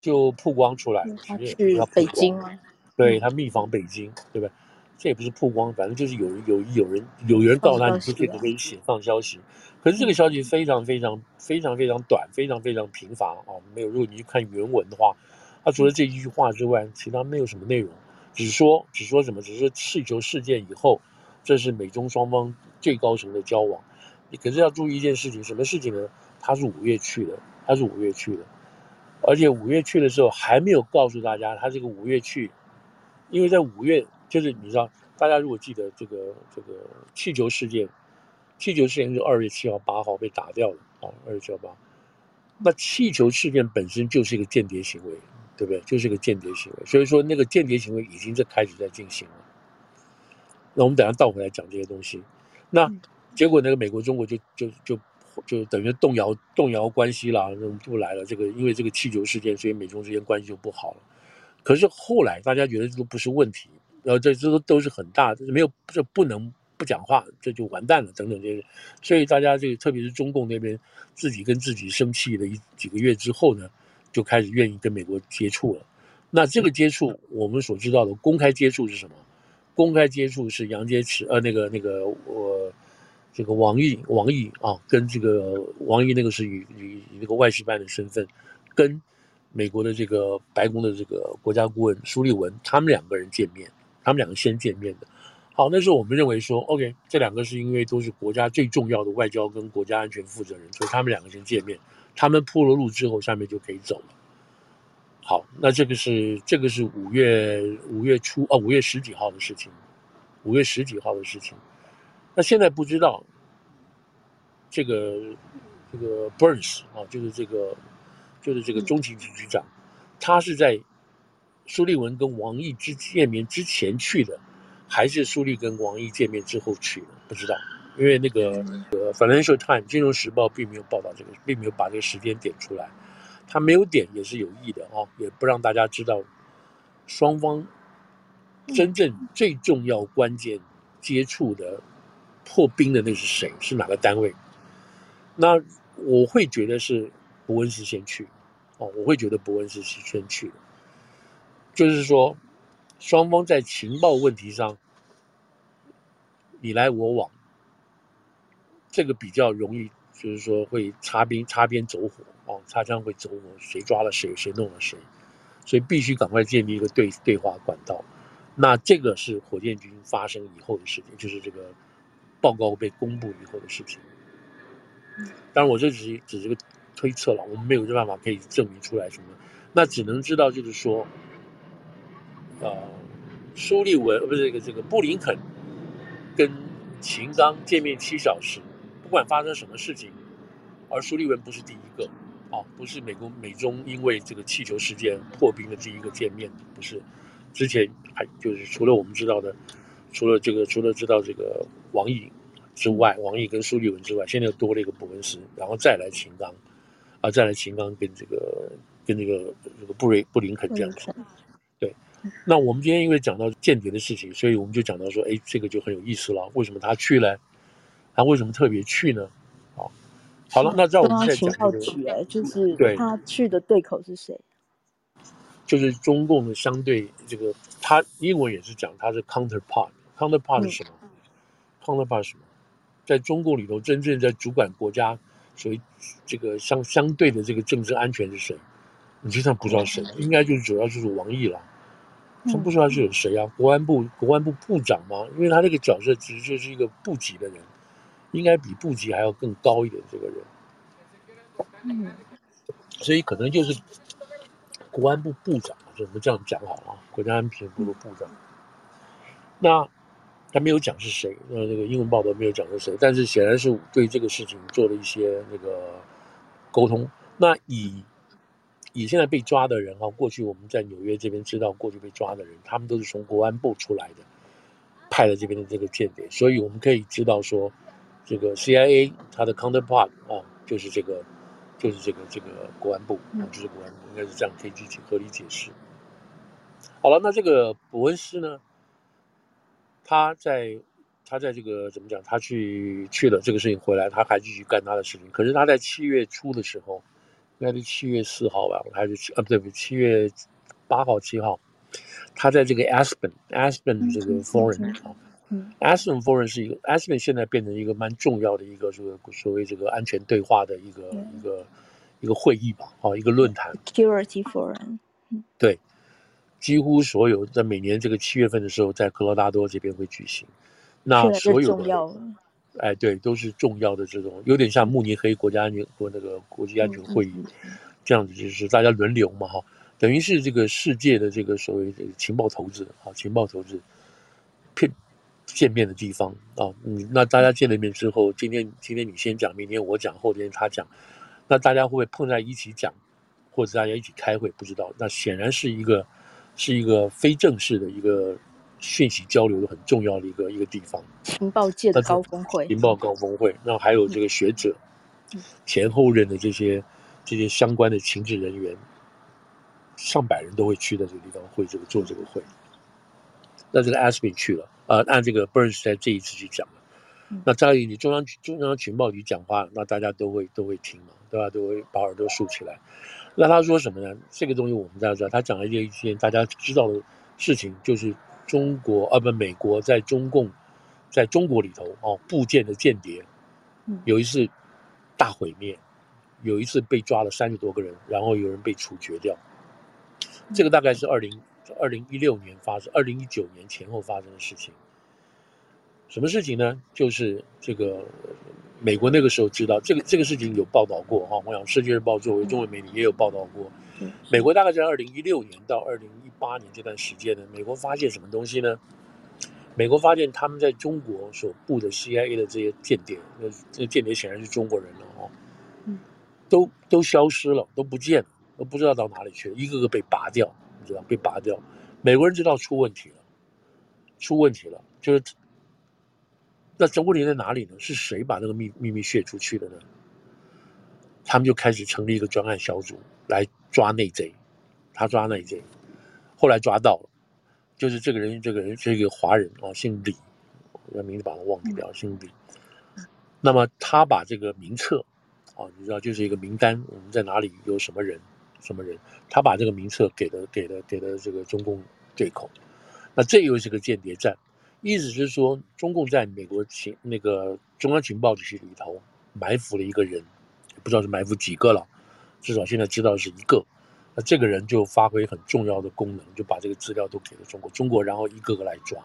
就曝光出来，他去北京吗？对，他密访北京，对不对？这也不是曝光，反正就是有有有人有人到那里，就这个可以写放消息。可是这个消息非常非常非常非常短，非常非常贫乏啊，没有。如果你去看原文的话，他除了这一句话之外，其他没有什么内容，只说只说什么，只是气球事件以后，这是美中双方最高层的交往。你可是要注意一件事情，什么事情呢？他是五月去的，他是五月去的，而且五月去的时候还没有告诉大家他这个五月去，因为在五月就是你知道，大家如果记得这个这个气球事件，气球事件是二月七号八号被打掉了啊，二月七号八，那气球事件本身就是一个间谍行为，对不对？就是一个间谍行为，所以说那个间谍行为已经在开始在进行了。那我们等下倒回来讲这些东西，那。结果那个美国中国就就就就等于动摇动摇关系了，那不来了。这个因为这个气球事件，所以美中之间关系就不好了。可是后来大家觉得这都不是问题，然后这这都都是很大，这没有这不能不讲话，这就完蛋了等等这些。所以大家这个特别是中共那边自己跟自己生气了一几个月之后呢，就开始愿意跟美国接触了。那这个接触我们所知道的公开接触是什么？公开接触是杨洁篪呃那个那个我。这个王毅，王毅啊，跟这个王毅那个是以以以那个外事办的身份，跟美国的这个白宫的这个国家顾问苏利文，他们两个人见面，他们两个先见面的。好，那时候我们认为说，OK，这两个是因为都是国家最重要的外交跟国家安全负责人，所以他们两个先见面，他们铺了路之后，下面就可以走了。好，那这个是这个是五月五月初啊，五月十几号的事情，五月十几号的事情。那现在不知道，这个这个 Burns 啊，就是这个就是这个中情局局长，他是在苏利文跟王毅之见面之前去的，还是苏立跟王毅见面之后去的？不知道，因为那个呃 Financial Times 金融时报并没有报道这个，并没有把这个时间点出来，他没有点也是有意的啊，也不让大家知道双方真正最重要关键接触的。破冰的那是谁？是哪个单位？那我会觉得是伯恩斯先去，哦，我会觉得伯恩斯是先去的。就是说，双方在情报问题上你来我往，这个比较容易，就是说会擦边擦边走火哦，擦枪会走火，谁抓了谁，谁弄了谁，所以必须赶快建立一个对对话管道。那这个是火箭军发生以后的事情，就是这个报告被公布以后的事情。当然，我这只是只是个推测了，我们没有这办法可以证明出来什么，那只能知道就是说，呃，苏利文不是这个这个布林肯跟秦刚见面七小时，不管发生什么事情，而苏利文不是第一个，哦，不是美国美中因为这个气球事件破冰的第一个见面，不是。之前还就是除了我们知道的，除了这个除了知道这个王毅之外，王毅跟苏利文之外，现在又多了一个伯恩斯，然后再来秦刚，啊，再来秦刚跟这个跟这个这个布瑞布林肯这样子。对，那我们今天因为讲到间谍的事情，所以我们就讲到说，哎，这个就很有意思了。为什么他去了？他为什么特别去呢？好，好了，那在我们再讲一个，就是他去的对口是谁？就是中共的相对这个，他英文也是讲他是 counterpart，counterpart 是什么、嗯、？counterpart 是什么？在中共里头，真正在主管国家，所谓这个相相对的这个政治安全是谁？你实际上不知道谁，应该就是主要就是王毅了。他不知道是有谁啊？国安部国安部部长吗？因为他这个角色其实就是一个部级的人，应该比部级还要更高一点这个人。嗯，所以可能就是。国安部部长，就我们这样讲好了，国家安全部的部长。那他没有讲是谁，那那个英文报道没有讲是谁，但是显然是对这个事情做了一些那个沟通。那以以现在被抓的人哈，过去我们在纽约这边知道过去被抓的人，他们都是从国安部出来的，派了这边的这个间谍，所以我们可以知道说，这个 CIA 它的 counterpart 啊，就是这个。就是这个这个国安部啊，就是国安部，应该是这样可以进行合理解释。好了，那这个伯恩斯呢？他在他在这个怎么讲？他去去了这个事情回来，他还继续干他的事情。可是他在七月初的时候，应该是七月四号吧，还是七啊？不对不对，七月八号七号，他在这个 Aspen Aspen 这个 Forum 啊。嗯，Aspen Forum 是一个 Aspen 现在变成一个蛮重要的一个这个所谓这个安全对话的一个、嗯、一个一个会议吧，啊，一个论坛。Security Forum。对，几乎所有在每年这个七月份的时候，在科罗拉多这边会举行。那所有的，哎，对，都是重要的这种，有点像慕尼黑国家安全和那个国际安全会议、这样子，就是大家轮流嘛，哈，等于是这个世界的这个所谓的情报投资，啊，情报头子，骗。见面的地方啊，嗯，那大家见了面之后，今天今天你先讲，明天我讲，后天他讲，那大家会不会碰在一起讲，或者大家一起开会？不知道。那显然是一个是一个非正式的一个讯息交流的很重要的一个一个地方。情报界的高峰会，情报高峰会。那还有这个学者，前后任的这些这些相关的情治人员，上百人都会去的这个地方会这个做这个会。那这个 Aspen 去了。呃，按这个 Burns 在这一次去讲了，那在你中央中央情报局讲话，那大家都会都会听嘛，对吧？都会把耳朵竖起来。那他说什么呢？这个东西我们大家知道，他讲了一件一件大家知道的事情，就是中国啊不，美国在中共在中国里头哦部件的间谍，有一次大毁灭，有一次被抓了三十多个人，然后有人被处决掉。这个大概是二零。二零一六年发生，二零一九年前后发生的事情。什么事情呢？就是这个美国那个时候知道这个这个事情有报道过哈。我想《世界日报》作为中文媒体也有报道过。美国大概在二零一六年到二零一八年这段时间呢，美国发现什么东西呢？美国发现他们在中国所布的 CIA 的这些间谍，那这个间谍显然是中国人了哦，嗯都都消失了，都不见了，都不知道到哪里去了，一个个被拔掉。知道被拔掉，美国人知道出问题了，出问题了，就是那这问题在哪里呢？是谁把那个秘秘密泄出去的呢？他们就开始成立一个专案小组来抓内贼，他抓内贼，后来抓到了，就是这个人，这个人是一个华人啊，姓李，我名字把他忘记掉，姓李。那么他把这个名册啊，你知道，就是一个名单，我们在哪里有什么人。什么人？他把这个名册给了给了给了这个中共对口，那这又是个间谍战，意思是说，中共在美国情那个中央情报局里头埋伏了一个人，不知道是埋伏几个了，至少现在知道是一个。那这个人就发挥很重要的功能，就把这个资料都给了中国，中国然后一个个来抓，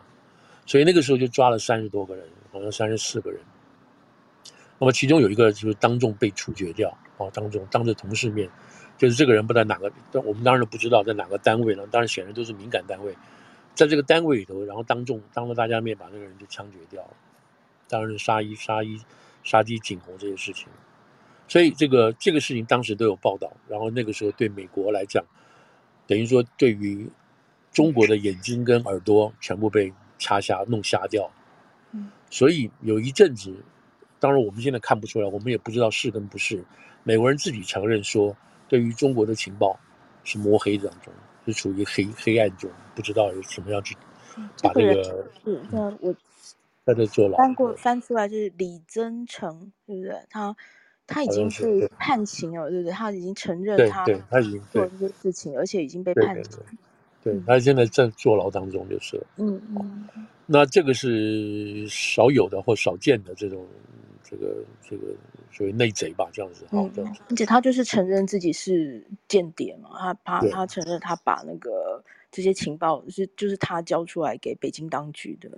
所以那个时候就抓了三十多个人，好像三十四个人。那么其中有一个就是当众被处决掉，啊，当众当着同事面，就是这个人不在哪个，我们当然不知道在哪个单位了，当然显然都是敏感单位，在这个单位里头，然后当众当着大家面把那个人就枪决掉了，当然是杀一杀一杀鸡儆猴这些事情。所以这个这个事情当时都有报道，然后那个时候对美国来讲，等于说对于中国的眼睛跟耳朵全部被掐瞎、弄瞎掉。嗯，所以有一阵子，当然我们现在看不出来，我们也不知道是跟不是。美国人自己承认说，对于中国的情报是摸黑当中，是处于黑黑暗中，不知道有什么样去把这个。是，那我在这坐牢。翻过翻出来就是李增成，对不对？他。他已经被判刑了，对不对？他已经承认他对他已经做这些事情，而且已经被判刑。对，他现在在坐牢当中，就是。嗯嗯。那这个是少有的或少见的这种，这个这个所谓内贼吧，这样子好。嗯。而且他就是承认自己是间谍嘛，他他他承认他把那个这些情报是就是他交出来给北京当局的。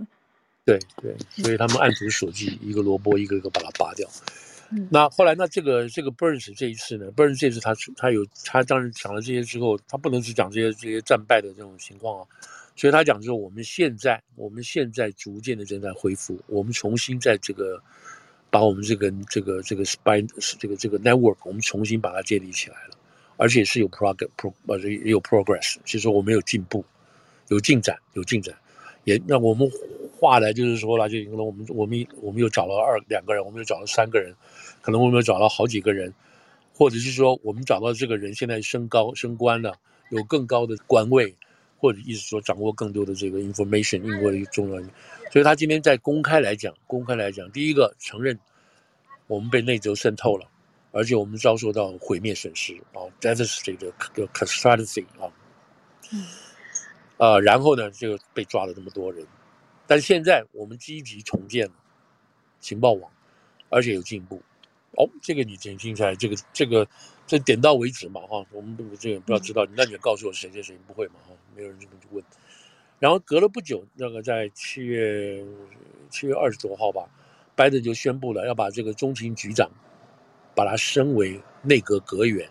对对，所以他们按图索骥，一个萝卜一个一个把它拔掉。那后来，那这个这个 Burns 这一次呢？Burns 这次他他有他当然讲了这些之后，他不能只讲这些这些战败的这种情况啊，所以他讲说我们现在我们现在逐渐的正在恢复，我们重新在这个把我们这个这个这个 spine 这个这个 network 我们重新把它建立起来了，而且是有 progress pro 呃也有 progress，其实我们有进步，有进展有进展，也那我们。话来就是说了，就可能我们我们我们又找了二两个人，我们又找了三个人，可能我们又找了好几个人，或者是说我们找到这个人现在升高升官了，有更高的官位，或者意思说掌握更多的这个 information，英国的一个重要。所以他今天在公开来讲，公开来讲，第一个承认我们被内贼渗透了，而且我们遭受到毁灭损失啊，devastated catastrophe 啊，嗯，啊，然后呢，这个被抓了这么多人。但现在我们积极重建了情报网，而且有进步。哦，这个你听听起来，这个这个这点到为止嘛，哈，我们这个不要知道，那你告诉我谁谁谁不会嘛，哈，没有人这么去问。然后隔了不久，那个在七月七月二十多号吧，拜登就宣布了要把这个中情局长把他升为内阁阁员。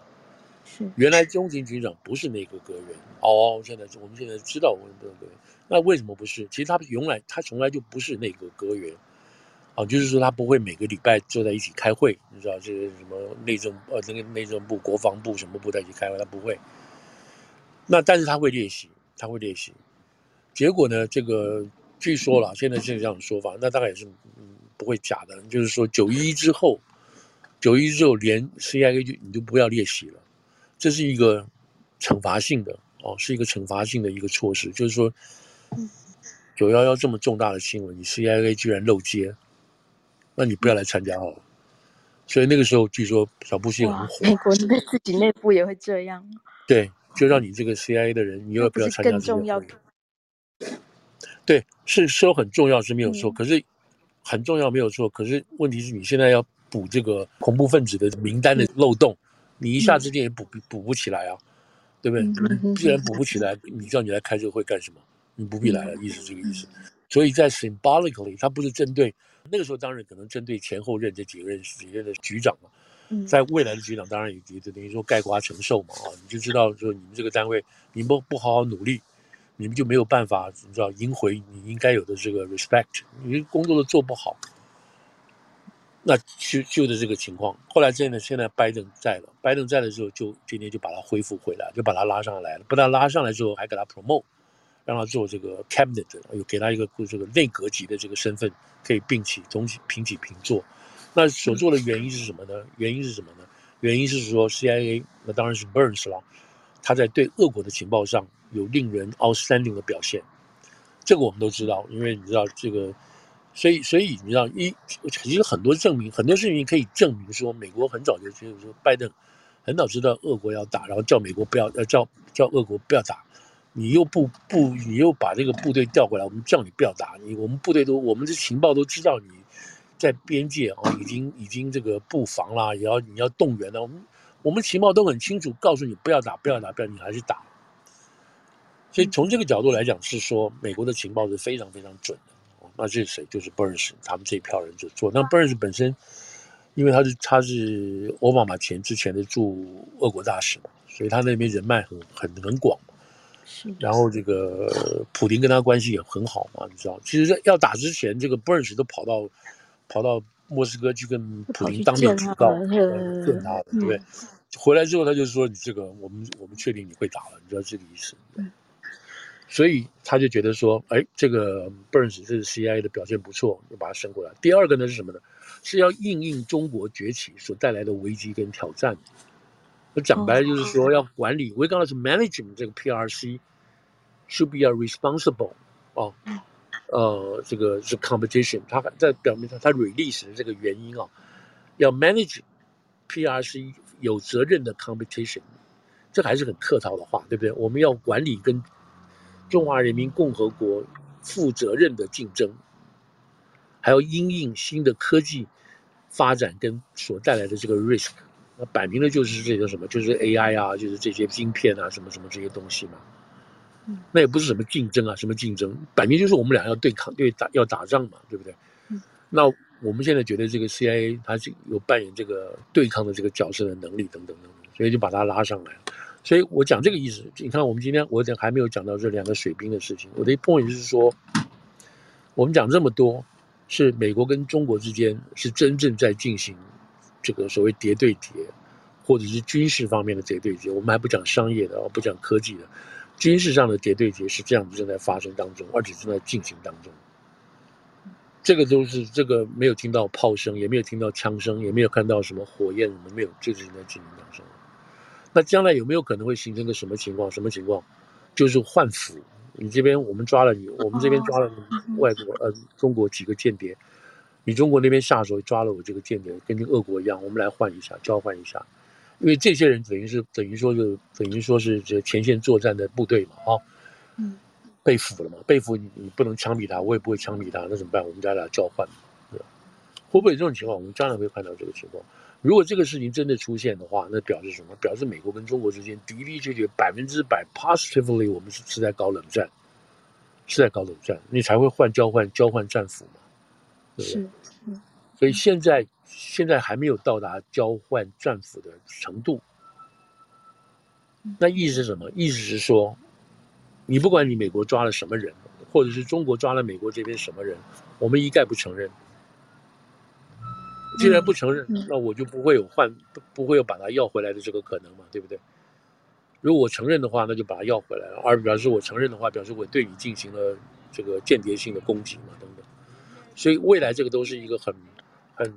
是，原来中情局长不是内阁阁员。哦，现在我们现在知道我们内阁阁员。那为什么不是？其实他永来他从来就不是内阁阁员，啊，就是说他不会每个礼拜坐在一起开会，你知道这个什么内政呃那个内政部、国防部什么部在一起开会，他不会。那但是他会练习，他会练习。结果呢，这个据说了，现在是这样的说法，那大概也是嗯不会假的，就是说九一一之后，九一一之后连 CIA 就你就不要练习了，这是一个惩罚性的哦，是一个惩罚性的一个措施，就是说。九幺幺这么重大的新闻，你 CIA 居然漏接，那你不要来参加好了。所以那个时候据说小布希很火，美国内自己内部也会这样。对，就让你这个 CIA 的人，你要不要参加这个。更重要。对，是说很重要是没有错，嗯、可是很重要没有错，可是问题是你现在要补这个恐怖分子的名单的漏洞，嗯、你一下之间也补补不起来啊。对不对？既然补不起来，你叫你来开这个会干什么？你不必来了，意思这个意思。所以在 symbolically，它不是针对那个时候，当然可能针对前后任这几个任几任的局长嘛。在未来的局长，当然也也等于说概括承受嘛啊，你就知道说你们这个单位，你们不好好努力，你们就没有办法，你知道赢回你应该有的这个 respect，你工作都做不好。那就就的这个情况。后来现在现在拜登在了，拜登在的时候，就今天就把他恢复回来，就把他拉上来了。把他拉上来之后，还给他 promote，让他做这个 cabinet，又给他一个这个内阁级的这个身份，可以并起同起平起平坐。那所做的原因是什么呢？原因是什么呢？原因是说 CIA，那当然是 Burns 了，他在对俄国的情报上有令人 outstanding 的表现。这个我们都知道，因为你知道这个。所以，所以你知道，一其实很多证明，很多事情可以证明说，美国很早就就是说，拜登很早知道俄国要打，然后叫美国不要，呃，叫叫俄国不要打，你又不不，你又把这个部队调过来，我们叫你不要打你，我们部队都，我们的情报都知道你在边界啊，已经已经这个布防了，也要你要动员了，我们我们情报都很清楚，告诉你不要打，不要打，不要，你还是打。所以从这个角度来讲，是说美国的情报是非常非常准的。那这是谁？就是 Burns 他们这一票人就做。那 Burns 本身，因为他是他是奥巴马前之前的驻俄国大使嘛，所以他那边人脉很很很广。然后这个普京跟他关系也很好嘛，你知道，其实要打之前，这个 Burns 都跑到跑到莫斯科去跟普京当面举告，见他的，对不对？回来之后他就说：“你这个，我们我们确定你会打了，你知道这个意思。”所以他就觉得说：“哎，这个 Burns 这个 CIA 的表现不错，就把他升过来。第二个呢是什么呢？是要应应中国崛起所带来的危机跟挑战。”我讲白了就是说，要管理，我刚才是 managing 这个 PRC should be a responsible 哦，呃，这个是 competition，它在表面上它 release 的这个原因啊，要 manage PRC 有责任的 competition，这还是很客套的话，对不对？我们要管理跟中华人民共和国负责任的竞争，还要因应新的科技发展跟所带来的这个 risk。那摆明了就是这个什么，就是 AI 啊，就是这些晶片啊，什么什么这些东西嘛。嗯，那也不是什么竞争啊，什么竞争，摆明就是我们俩要对抗，对打要打仗嘛，对不对？嗯，那我们现在觉得这个 CIA 它是有扮演这个对抗的这个角色的能力等等等等，所以就把它拉上来。所以我讲这个意思，你看我们今天我讲还没有讲到这两个水兵的事情，我的 point 就是说，我们讲这么多，是美国跟中国之间是真正在进行。这个所谓谍对谍，或者是军事方面的谍对谍，我们还不讲商业的，不讲科技的，军事上的谍对谍是这样子正在发生当中，而且正在进行当中。这个都是这个没有听到炮声，也没有听到枪声，也没有看到什么火焰，什么没有，就是在进行当中。那将来有没有可能会形成个什么情况？什么情况？就是换俘。你这边我们抓了你，我们这边抓了外国呃中国几个间谍。你中国那边下手抓了我这个间谍，跟你俄国一样，我们来换一下，交换一下，因为这些人等于是等于说是等于说是这前线作战的部队嘛，啊，嗯，被俘了嘛，被俘你你不能枪毙他，我也不会枪毙他，那怎么办？我们再俩交换，对吧？会不会有这种情况？我们将来会看到这个情况。如果这个事情真的出现的话，那表示什么？表示美国跟中国之间的的确确百分之百 positively，我们是是在搞冷战，是在搞冷战，你才会换交换交换战俘嘛。是，所以现在现在还没有到达交换战俘的程度。那意思是什么？意思是说，你不管你美国抓了什么人，或者是中国抓了美国这边什么人，我们一概不承认。既然不承认，那我就不会有换，不会有把他要回来的这个可能嘛，对不对？如果我承认的话，那就把他要回来了；而表示我承认的话，表示我对你进行了这个间谍性的攻击嘛，等等。所以未来这个都是一个很很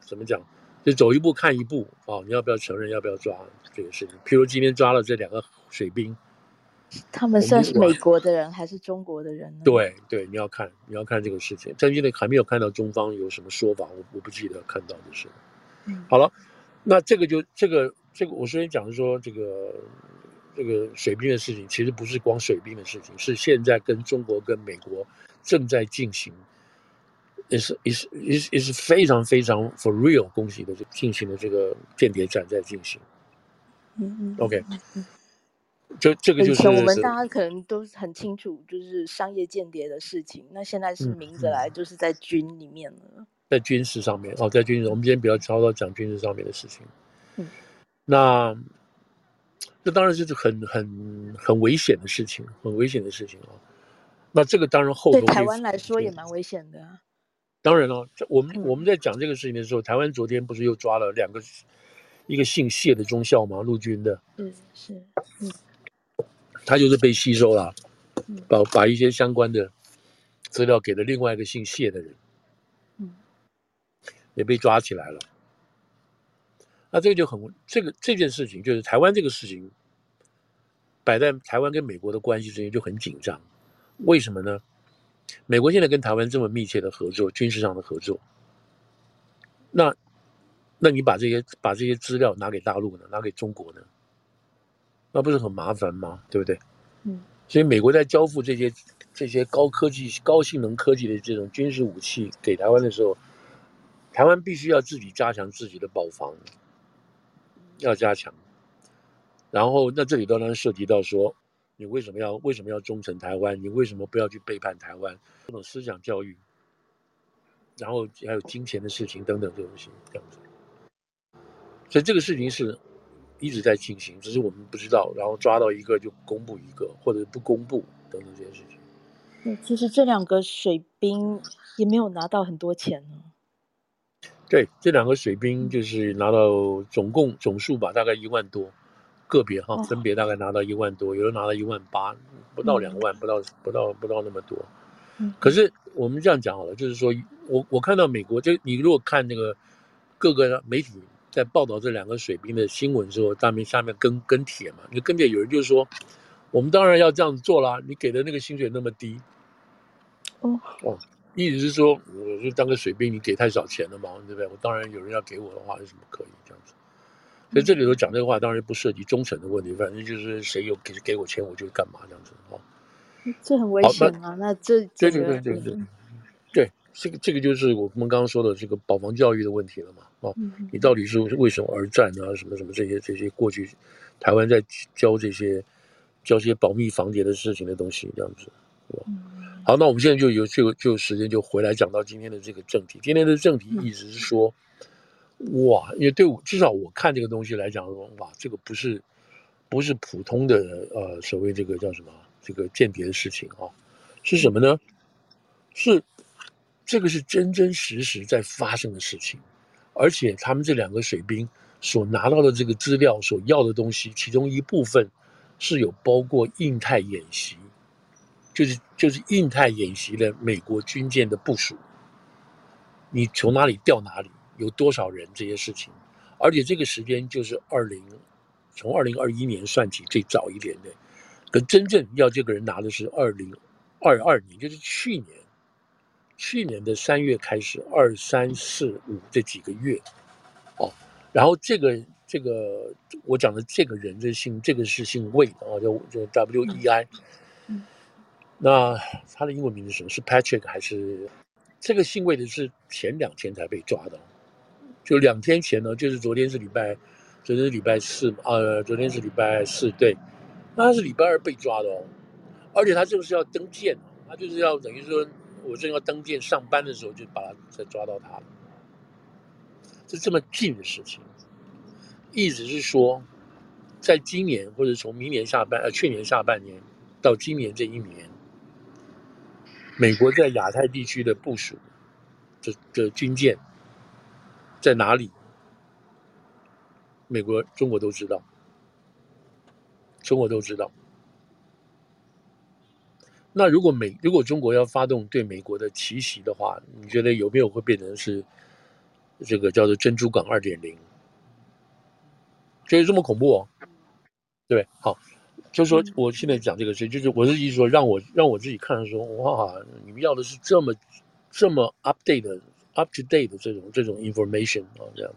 怎么讲，就走一步看一步啊！你要不要承认？要不要抓这个事情？譬如今天抓了这两个水兵，他们算是美国的人还是中国的人呢？对对，你要看你要看这个事情。但现在还没有看到中方有什么说法，我我不记得看到的是。嗯，好了，那这个就这个这个，我昨天讲的说这个这个水兵的事情，其实不是光水兵的事情，是现在跟中国跟美国正在进行。也是也是也是也是非常非常 for real 攻击的这进行的这个间谍战在进行，嗯嗯，OK，就这个就是我们大家可能都很清楚，就是商业间谍的事情。那现在是明着来，就是在军里面了，嗯嗯、在军事上面哦，在军事，我们今天比较超到讲军事上面的事情。嗯，那这当然就是很很很危险的事情，很危险的事情啊。那这个当然后对台湾来说也蛮危险的。当然了，我们我们在讲这个事情的时候，台湾昨天不是又抓了两个，一个姓谢的中校吗？陆军的，嗯，是，嗯，他就是被吸收了，把把一些相关的资料给了另外一个姓谢的人，嗯，也被抓起来了。那这个就很，这个这件事情就是台湾这个事情，摆在台湾跟美国的关系之间就很紧张，为什么呢？美国现在跟台湾这么密切的合作，军事上的合作，那，那你把这些把这些资料拿给大陆呢？拿给中国呢？那不是很麻烦吗？对不对？嗯，所以美国在交付这些这些高科技、高性能科技的这种军事武器给台湾的时候，台湾必须要自己加强自己的保防，要加强。然后，那这里当然涉及到说，你为什么要为什么要忠诚台湾？你为什么不要去背叛台湾？这种思想教育，然后还有金钱的事情等等这种东西，这样子。所以这个事情是一直在进行，只是我们不知道，然后抓到一个就公布一个，或者不公布等等这些事情。对，其实这两个水兵也没有拿到很多钱呢。对，这两个水兵就是拿到总共总数吧，大概一万多。个别哈，分别大概拿到一万多，有人拿到一万八，不到两万，不到不到不到那么多。可是我们这样讲好了，就是说我我看到美国，就你如果看那个各个媒体在报道这两个水兵的新闻的时候，上面下面跟跟帖嘛，就跟帖有人就说，我们当然要这样子做啦，你给的那个薪水那么低，哦哦，意思是说我就当个水兵，你给太少钱了嘛，对不对？我当然有人要给我的话，为什么可以这样子？所以这里头讲这个话，当然不涉及忠诚的问题，反正就是谁有给给我钱，我就干嘛这样子啊。这很危险啊！那，那这对对对对对，对这个这个就是我们刚刚说的这个保防教育的问题了嘛啊！你到底是为什么而战啊？什么什么这些这些过去台湾在教这些教这些保密防谍的事情的东西这样子，是吧？好，那我们现在就有这个就时间就回来讲到今天的这个正题。今天的正题一直是说。哇，因为对我至少我看这个东西来讲说，哇，这个不是不是普通的呃所谓这个叫什么这个间谍的事情啊，是什么呢？是这个是真真实实在发生的事情，而且他们这两个水兵所拿到的这个资料所要的东西，其中一部分是有包括印太演习，就是就是印太演习的美国军舰的部署，你从哪里调哪里。有多少人这些事情，而且这个时间就是二零，从二零二一年算起最早一点的，可真正要这个人拿的是二零二二年，就是去年，去年的三月开始，二三四五这几个月，哦，然后这个这个我讲的这个人的姓，这个是姓魏啊，叫叫 W E I，嗯，那他的英文名字是什么？是 Patrick 还是？这个姓魏的是前两天才被抓的？就两天前呢，就是昨天是礼拜，昨天是礼拜四嘛，呃，昨天是礼拜四，对，那他是礼拜二被抓的哦，而且他就是要登舰，他就是要等于说，我正要登舰上班的时候就把他再抓到他了，是这么近的事情，意思是说，在今年或者从明年下半，呃，去年下半年到今年这一年，美国在亚太地区的部署，这这军舰。在哪里？美国、中国都知道，中国都知道。那如果美，如果中国要发动对美国的奇袭的话，你觉得有没有会变成是这个叫做珍珠港二点零？就是这么恐怖哦？对，好，就是说我现在讲这个事，就是我是意思说，让我让我自己看的时候，哇，你们要的是这么这么 update 的。Up to date 的这种这种 information 啊，这样，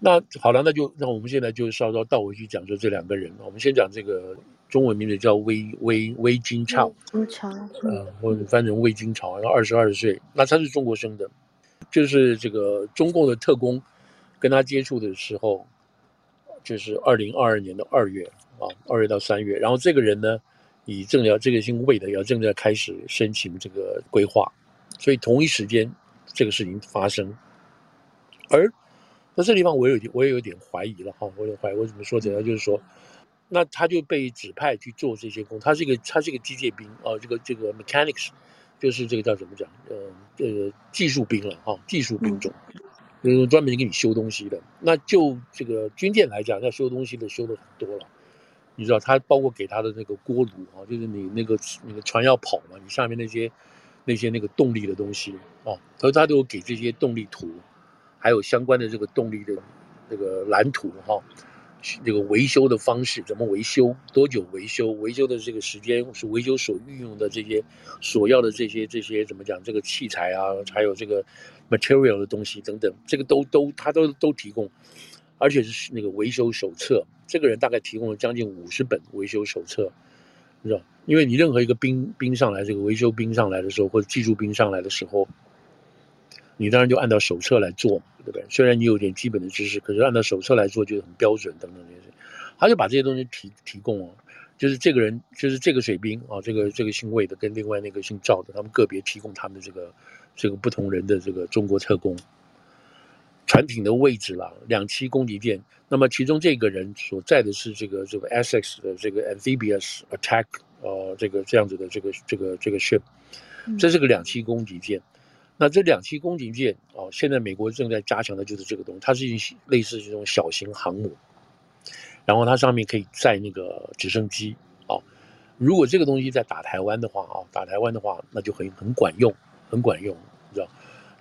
那好了，那就那我们现在就稍稍倒回去讲说这两个人。我们先讲这个中文名字叫魏魏魏金超，金超，嗯，或者翻成魏金超，然后二十二岁，那他是中国生的，就是这个中共的特工跟他接触的时候，就是二零二二年的二月啊，二月到三月，然后这个人呢，以正要这个姓魏的要正在开始申请这个规划，所以同一时间。这个事情发生，而在这地方我有点我也有点怀疑了哈，我有怀疑，我怎么说这样？就是说，那他就被指派去做这些工，他是一个他是一个机械兵啊，这个这个 mechanics，就是这个叫怎么讲？呃，这个技术兵了哈，技术兵种，就是专门给你修东西的。那就这个军舰来讲，要修东西的修的很多了，你知道，他包括给他的那个锅炉啊，就是你那个你的船要跑嘛，你下面那些。那些那个动力的东西啊，所以他都有给这些动力图，还有相关的这个动力的这个蓝图哈，这个维修的方式怎么维修，多久维修，维修的这个时间是维修所运用的这些所要的这些这些怎么讲这个器材啊，还有这个 material 的东西等等，这个都都他都都提供，而且是那个维修手册，这个人大概提供了将近五十本维修手册。你知道？因为你任何一个兵兵上来，这个维修兵上来的时候，或者技术兵上来的时候，你当然就按照手册来做嘛，对不对？虽然你有点基本的知识，可是按照手册来做就很标准等等这些。他就把这些东西提提供哦，就是这个人，就是这个水兵啊，这个这个姓魏的跟另外那个姓赵的，他们个别提供他们的这个这个不同人的这个中国特工。船艇的位置啦，两栖攻击舰。那么其中这个人所在的是这个这个 Essex 的这个 Amphibious Attack，呃，这个这样子的这个这个这个 ship，这是个两栖攻击舰。那这两栖攻击舰哦，现在美国正在加强的就是这个东西，它是一类似这种小型航母，然后它上面可以载那个直升机啊。如果这个东西在打台湾的话啊，打台湾的话，那就很很管用，很管用，你知道，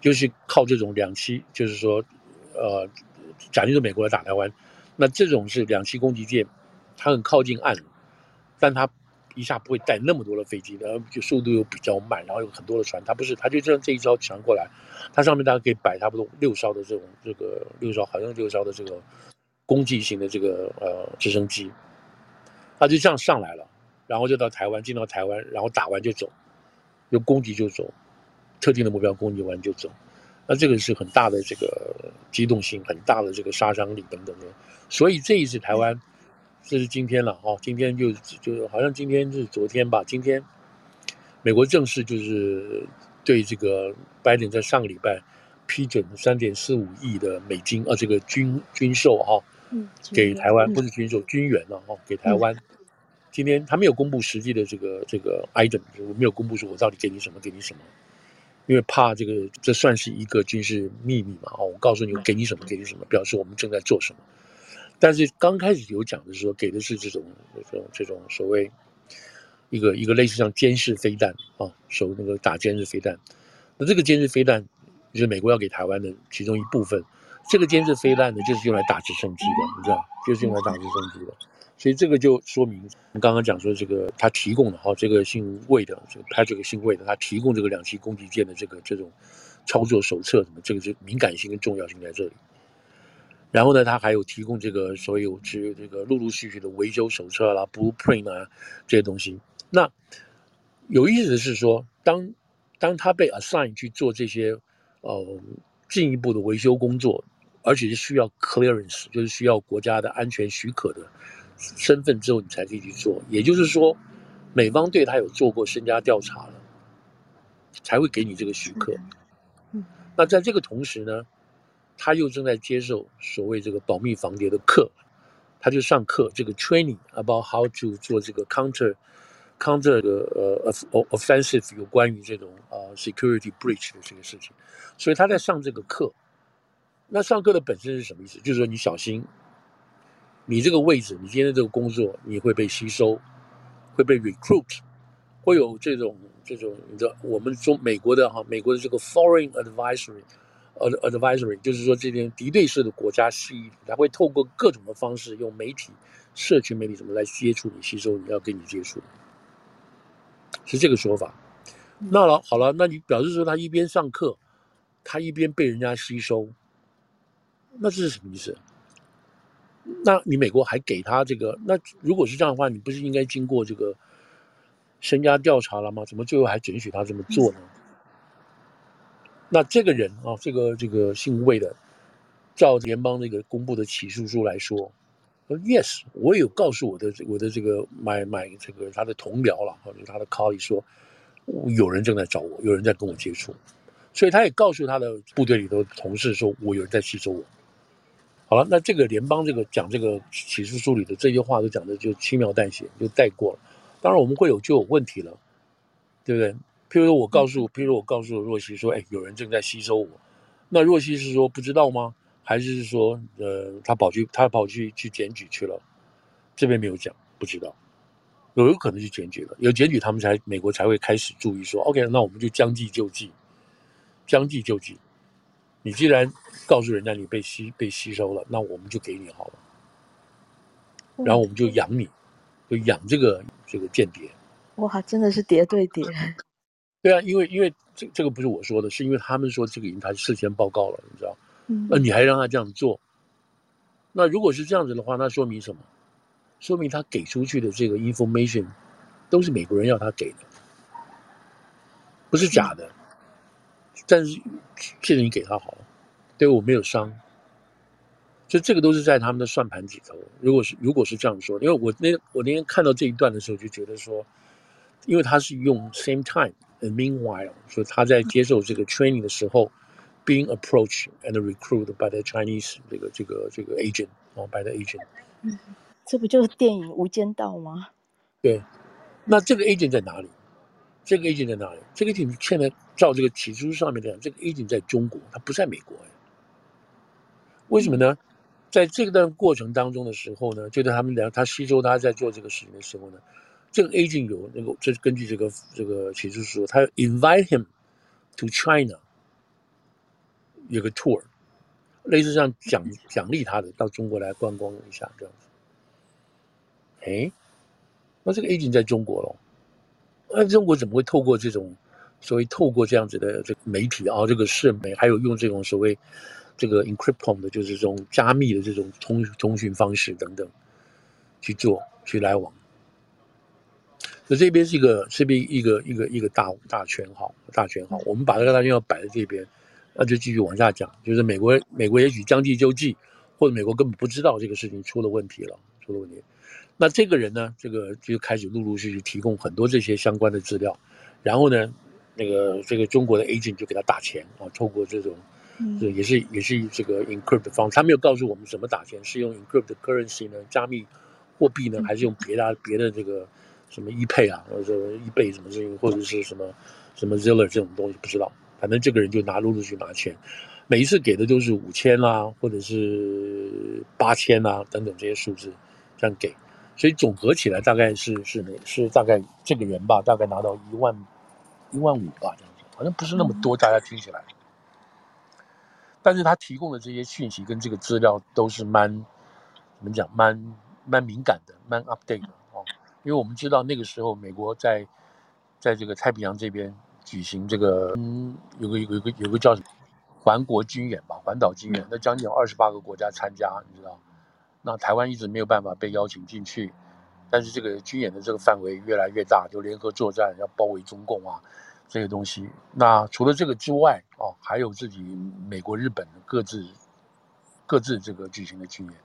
就是靠这种两栖，就是说。呃，假定是美国来打台湾，那这种是两栖攻击舰，它很靠近岸，但它一下不会带那么多的飞机，然后就速度又比较慢，然后有很多的船，它不是，它就这这一艘船过来，它上面大概可以摆差不多六艘的这种这个六艘，好像六艘的这个攻击型的这个呃直升机，它就这样上来了，然后就到台湾，进到台湾，然后打完就走，就攻击就走，特定的目标攻击完就走。那这个是很大的这个机动性，很大的这个杀伤力等等的，所以这一次台湾，这是今天了哈，今天就就好像今天是昨天吧，今天美国正式就是对这个拜登在上个礼拜批准三点四五亿的美金啊，这个军军售哈，嗯，给台湾不是军售军援了哈，给台湾，今天他没有公布实际的这个这个 item，就没有公布说我到底给你什么，给你什么。因为怕这个，这算是一个军事秘密嘛？哦，我告诉你，我给你什么，给你什么，表示我们正在做什么。但是刚开始有讲的时候，给的是这种这种这种所谓一个一个类似像监视飞弹啊，手那个打监视飞弹。那这个监视飞弹就是美国要给台湾的其中一部分。这个监视飞弹呢，就是用来打直升机的，你知道，就是用来打直升机的。所以这个就说明，我们刚刚讲说这个他提供的哈，这个姓魏的，这个他这个姓魏的，他提供这个两栖攻击舰的这个这种操作手册什么，这个是敏感性跟重要性在这里。然后呢，他还有提供这个所有这这个陆陆续续的维修手册啦、blueprint 啊这些东西。那有意思的是说，当当他被 assign 去做这些呃进一步的维修工作，而且是需要 clearance，就是需要国家的安全许可的。身份之后，你才可以去做。也就是说，美方对他有做过身家调查了，才会给你这个许可。嗯，那在这个同时呢，他又正在接受所谓这个保密防谍的课，他就上课，这个 training about how to 做这个 counter counter 的呃 offensive 有关于这种呃 security breach 的这个事情。所以他在上这个课。那上课的本身是什么意思？就是说你小心。你这个位置，你今天这个工作，你会被吸收，会被 recruit，会有这种这种，你知道，我们中美国的哈，美国的这个 foreign advisory，advisory，就是说这边敌对式的国家势力，他会透过各种的方式，用媒体、社群媒体什么来接触你、吸收你，要跟你接触，是这个说法。那了好了，那你表示说他一边上课，他一边被人家吸收，那这是什么意思？那你美国还给他这个？那如果是这样的话，你不是应该经过这个身家调查了吗？怎么最后还准许他这么做呢？那这个人啊，这个这个姓魏的，照联邦那个公布的起诉书来说说，Yes，我有告诉我的我的这个买买这个他的同僚了，或者他的 colleague 说，有人正在找我，有人在跟我接触，所以他也告诉他的部队里头的同事说，我有人在吸收我。好了，那这个联邦这个讲这个起诉书里的这些话都讲的就轻描淡写，就带过了。当然我们会有就有问题了，对不对？譬如说我告诉，譬如我告诉若曦说，哎，有人正在吸收我，那若曦是说不知道吗？还是说，呃，他跑去他跑去去检举去了？这边没有讲，不知道，有有可能去检举了，有检举他们才美国才会开始注意说，OK，那我们就将计就计，将计就计。你既然告诉人家你被吸被吸收了，那我们就给你好了，然后我们就养你，就养这个这个间谍。哇，真的是谍对谍。对啊，因为因为这这个不是我说的，是因为他们说这个已经他事先报告了，你知道？嗯。那你还让他这样做？那如果是这样子的话，那说明什么？说明他给出去的这个 information 都是美国人要他给的，不是假的。嗯、但是现在你给他好了，对我没有伤，就这个都是在他们的算盘里头。如果是如果是这样说，因为我那我那天看到这一段的时候，就觉得说，因为他是用 same time and meanwhile，所以他在接受这个 training 的时候。Being approached and recruited by the Chinese 这个这个这个 agent 哦，by the agent。嗯，这不就是电影《无间道》吗？对，那这个 agent 在哪里？这个 agent 在哪里？这个 agent 现在照这个起诉书上面讲，这个 agent 在中国，他不在美国。为什么呢？在这段过程当中的时候呢，就在他们俩他吸收他在做这个事情的时候呢，这个 agent 有那个，这是根据这个这个起诉书，他 invite him to China。有个 tour，类似像奖奖励他的到中国来观光一下这样子。哎，那这个 agent 在中国喽？那中国怎么会透过这种所以透过这样子的这个媒体啊，这个社媒，还有用这种所谓这个 encryption 的，就是这种加密的这种通通讯方式等等去做去来往？那这边是一个这边一个一个一个大大圈号，大圈号，我们把这个大圈号摆在这边。那就继续往下讲，就是美国，美国也许将计就计，或者美国根本不知道这个事情出了问题了，出了问题。那这个人呢，这个就开始陆陆续续提供很多这些相关的资料，然后呢，那个这个中国的 agent 就给他打钱啊，透过这种，这也是也是这个 encrypt 的方式，他没有告诉我们怎么打钱，是用 encrypt currency 呢，加密货币呢，还是用别的别的这个什么 ePay 啊，或者说 eBay 什么事情，或者是什么什么 Ziller 这种东西，不知道。反正这个人就拿陆陆续续拿钱，每一次给的都是五千啦，或者是八千啦等等这些数字，这样给，所以总合起来大概是是是大概这个人吧，大概拿到一万一万五吧这样子，好像不是那么多，大家听起来。但是他提供的这些讯息跟这个资料都是蛮怎么讲，蛮蛮敏感的，蛮 update 的哦，因为我们知道那个时候美国在在这个太平洋这边。举行这个，嗯，有个有个有个有个叫什么环国军演吧，环岛军演，那将近有二十八个国家参加，你知道？那台湾一直没有办法被邀请进去，但是这个军演的这个范围越来越大，就联合作战要包围中共啊，这个东西。那除了这个之外，哦，还有自己美国、日本各自各自这个举行的军演。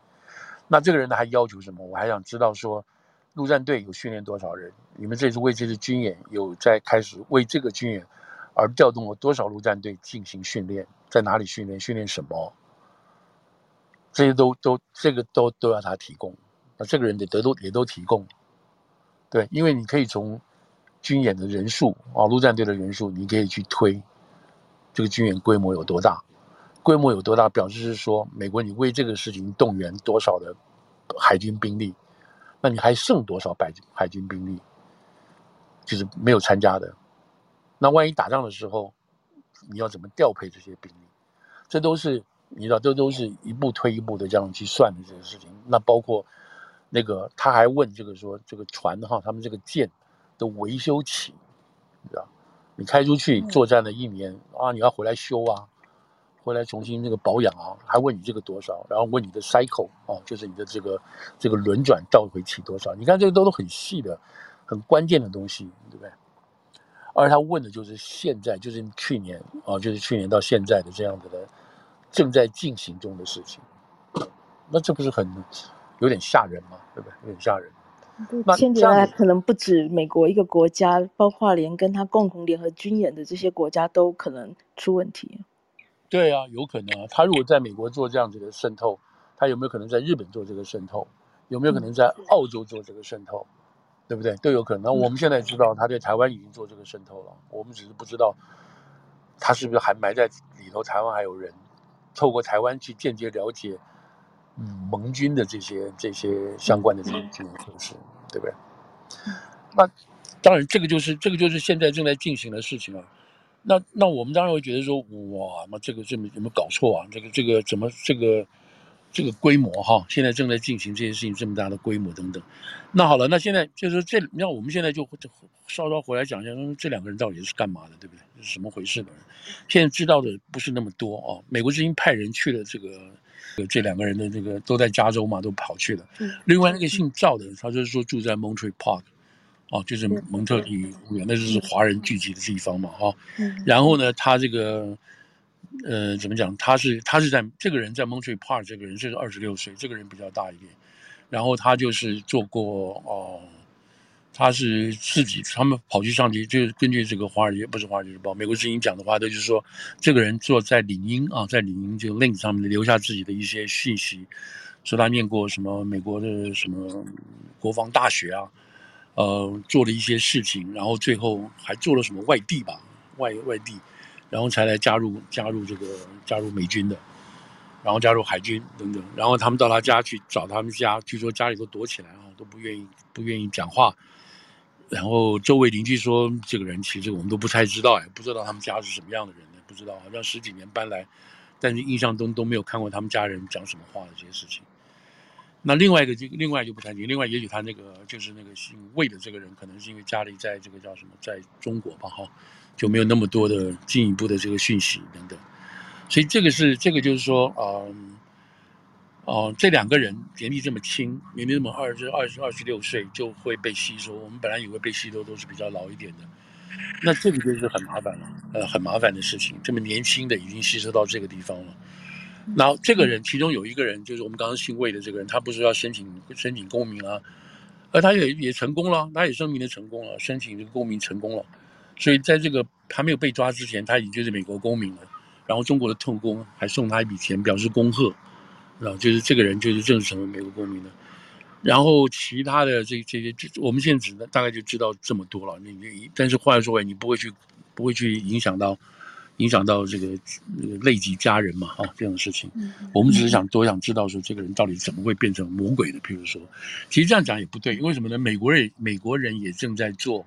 那这个人呢还要求什么？我还想知道说。陆战队有训练多少人？你们这次为这次军演有在开始为这个军演而调动了多少陆战队进行训练？在哪里训练？训练什么？这些都都这个都都要他提供。这个人得得都也都提供。对，因为你可以从军演的人数啊，陆战队的人数，你可以去推这个军演规模有多大？规模有多大，表示是说美国你为这个事情动员多少的海军兵力？那你还剩多少海海军兵力？就是没有参加的。那万一打仗的时候，你要怎么调配这些兵力？这都是你知道，这都是一步推一步的这样去算的这个事情。那包括那个他还问这个说，这个船哈，他们这个舰的维修期，你知道，你开出去作战了一年啊，你要回来修啊。回来重新那个保养啊，还问你这个多少，然后问你的 cycle 啊，就是你的这个这个轮转召回期多少？你看这个都是很细的、很关键的东西，对不对？而他问的就是现在，就是去年啊，就是去年到现在的这样子的正在进行中的事情，那这不是很有点吓人嘛？对不对？有点吓人。那现在可能不止美国一个国家，包括连跟他共同联合军演的这些国家都可能出问题。对啊，有可能啊。他如果在美国做这样子的渗透，他有没有可能在日本做这个渗透？有没有可能在澳洲做这个渗透？对不对？都有可能。我们现在知道他对台湾已经做这个渗透了，我们只是不知道他是不是还埋在里头。台湾还有人透过台湾去间接了解，嗯，盟军的这些这些相关的这些军事措施，对不对？那当然，这个就是这个就是现在正在进行的事情啊。那那我们当然会觉得说，哇，那这个这么有没有搞错啊？这个这个怎么这个这个规模哈？现在正在进行这件事情这么大的规模等等。那好了，那现在就是这，那我们现在就就稍稍回来讲一下，这两个人到底是干嘛的，对不对？是什么回事的？现在知道的不是那么多啊。美国之音派人去了这个，这两个人的这个都在加州嘛，都跑去了。另外那个姓赵的，他就是说住在 Montreal Park。哦，就是蒙特利尔公园，那就是华人聚集的地方嘛，哈、哦。然后呢，他这个，呃，怎么讲？他是他是在这个人在 Montreal Park，这个人是二十六岁，这个人比较大一点。然后他就是做过哦，他是自己他们跑去上去，就是根据这个华尔街不是华尔街日报，美国之音讲的话，他就是说，这个人坐在领英啊，在领英这个 link 上面留下自己的一些信息，说他念过什么美国的什么国防大学啊。呃，做了一些事情，然后最后还做了什么外地吧，外外地，然后才来加入加入这个加入美军的，然后加入海军等等，然后他们到他家去找他们家，据说家里都躲起来啊，都不愿意不愿意讲话，然后周围邻居说，这个人其实我们都不太知道哎，不知道他们家是什么样的人呢，不知道，好像十几年搬来，但是印象中都没有看过他们家人讲什么话的这些事情。那另外一个就另外就不谈及，另外也许他那个就是那个姓魏的这个人，可能是因为家里在这个叫什么，在中国吧，哈，就没有那么多的进一步的这个讯息等等，所以这个是这个就是说，嗯，哦，这两个人年纪这么轻，年龄这么二十二十二十六岁就会被吸收，我们本来以为被吸收都是比较老一点的，那这个就是很麻烦了，呃，很麻烦的事情，这么年轻的已经吸收到这个地方了。然后这个人，其中有一个人，就是我们刚刚姓魏的这个人，他不是要申请申请公民啊，而他也也成功了，他也声明的成功了，申请这个公民成功了，所以在这个还没有被抓之前，他已经就是美国公民了。然后中国的特工还送他一笔钱，表示恭贺，啊，就是这个人就是正式成为美国公民的。然后其他的这这些，我们现在只能大概就知道这么多了。你你，但是话说回来，你不会去不会去影响到。影响到这个累及家人嘛？哈、哦，这样的事情，我们只是想多想知道说这个人到底怎么会变成魔鬼的？譬如说，其实这样讲也不对，因为什么呢？美国人美国人也正在做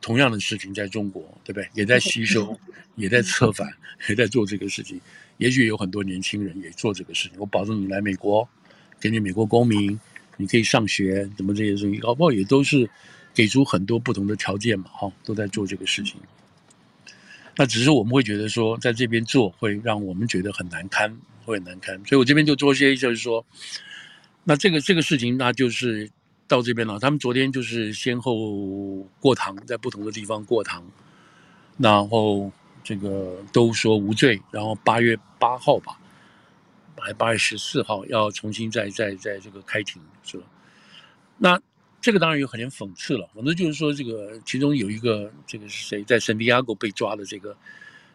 同样的事情，在中国，对不对？也在吸收，也在策反，也在做这个事情。也许有很多年轻人也做这个事情。我保证你来美国，给你美国公民，你可以上学，怎么这些事情，搞不好也都是给出很多不同的条件嘛？哈、都在做这个事情。那只是我们会觉得说，在这边做会让我们觉得很难堪，会很难堪。所以我这边就做些，就是说，那这个这个事情，那就是到这边了。他们昨天就是先后过堂，在不同的地方过堂，然后这个都说无罪，然后八月八号吧，还八月十四号要重新再再再这个开庭，是吧？那。这个当然有很点讽刺了，反正就是说，这个其中有一个，这个是谁在圣地亚哥被抓的？这个，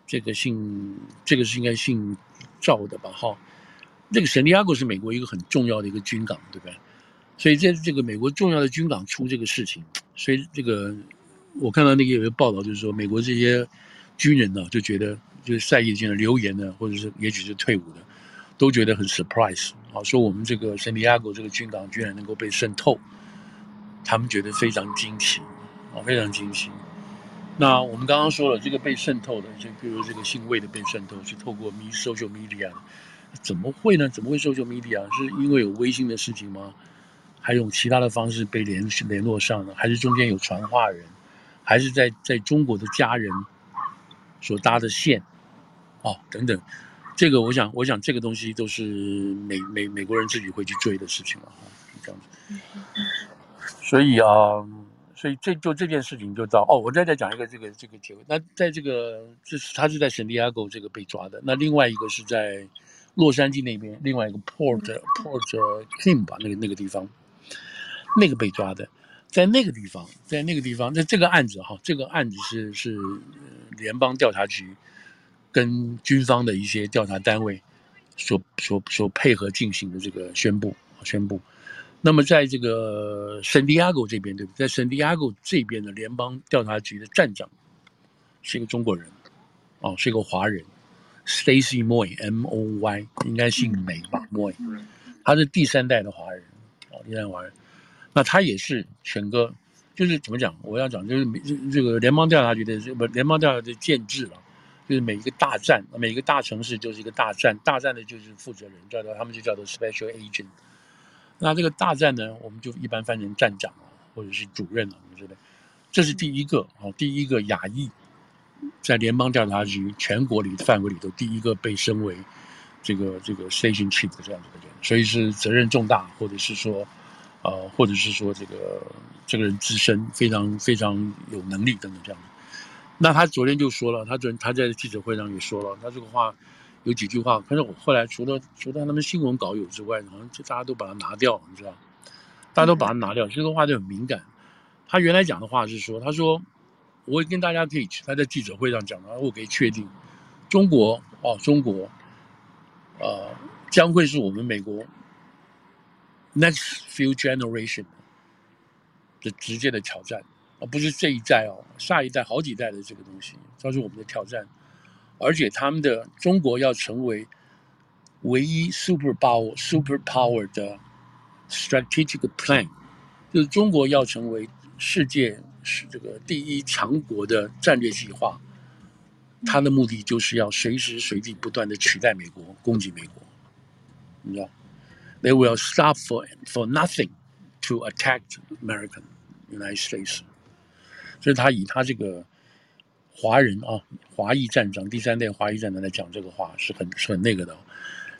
这个姓，这个是应该姓赵的吧？哈，这个圣地亚哥是美国一个很重要的一个军港，对不对？所以在这个美国重要的军港出这个事情，所以这个我看到那个有一个报道，就是说美国这些军人呢，就觉得就是在役军人留言呢，或者是也许是退伍的，都觉得很 surprise 啊，说我们这个圣地亚哥这个军港居然能够被渗透。他们觉得非常惊奇，啊，非常惊奇。那我们刚刚说了，这个被渗透的，就比如这个姓魏的被渗透，是透过 social media，怎么会呢？怎么会 social media？是因为有微信的事情吗？还有其他的方式被联联络上呢？还是中间有传话人？还是在在中国的家人所搭的线？哦，等等，这个我想，我想这个东西都是美美美国人自己会去追的事情了，哈，这样子。所以啊，所以这就这件事情就到哦，我再再讲一个这个这个结尾。那在这个这是他是在圣地亚哥这个被抓的，那另外一个是在洛杉矶那边，另外一个 Port Port Kim 吧，那个那个地方，那个被抓的，在那个地方，在那个地方，在这个案子哈，这个案子是是联邦调查局跟军方的一些调查单位所所所配合进行的这个宣布宣布。那么，在这个圣地亚哥这边，对不对？在圣地亚哥这边的联邦调查局的站长是一个中国人，哦，是一个华人，Stacy Moy，M O Y，应该姓梅吧，Moy，他是第三代的华人，哦，第三代华人。那他也是整个，就是怎么讲？我要讲就是这个联邦调查局的这不联邦调查局的建制了，就是每一个大站，每一个大城市就是一个大站，大站的就是负责人，叫做他们就叫做 Special Agent。那这个大站呢，我们就一般翻成站长啊，或者是主任啊，我觉得这是第一个啊，第一个亚裔在联邦调查局全国里范围里头第一个被升为这个这个 station chief 这样子的人，所以是责任重大，或者是说呃，或者是说这个这个人自身非常非常有能力等等这样的。那他昨天就说了，他昨天他在记者会上也说了，他这个话有几句话，可是我后来除了除了他们新闻稿有之外，好像就大家都把它拿掉，你知道，大家都把它拿掉，这个话就很敏感。他原来讲的话是说，他说我会跟大家可以，他在记者会上讲的，我可以确定，中国哦，中国，呃，将会是我们美国 next few generation 的直接的挑战。而不是这一代哦，下一代好几代的这个东西，这是我们的挑战。而且他们的中国要成为唯一 super power super power 的 strategic plan，就是中国要成为世界是这个第一强国的战略计划。它的目的就是要随时随地不断的取代美国，攻击美国。你知道，They will stop for for nothing to attack American United States。所以他以他这个华人啊，华裔战争，第三代华裔战争来讲这个话是很是很那个的。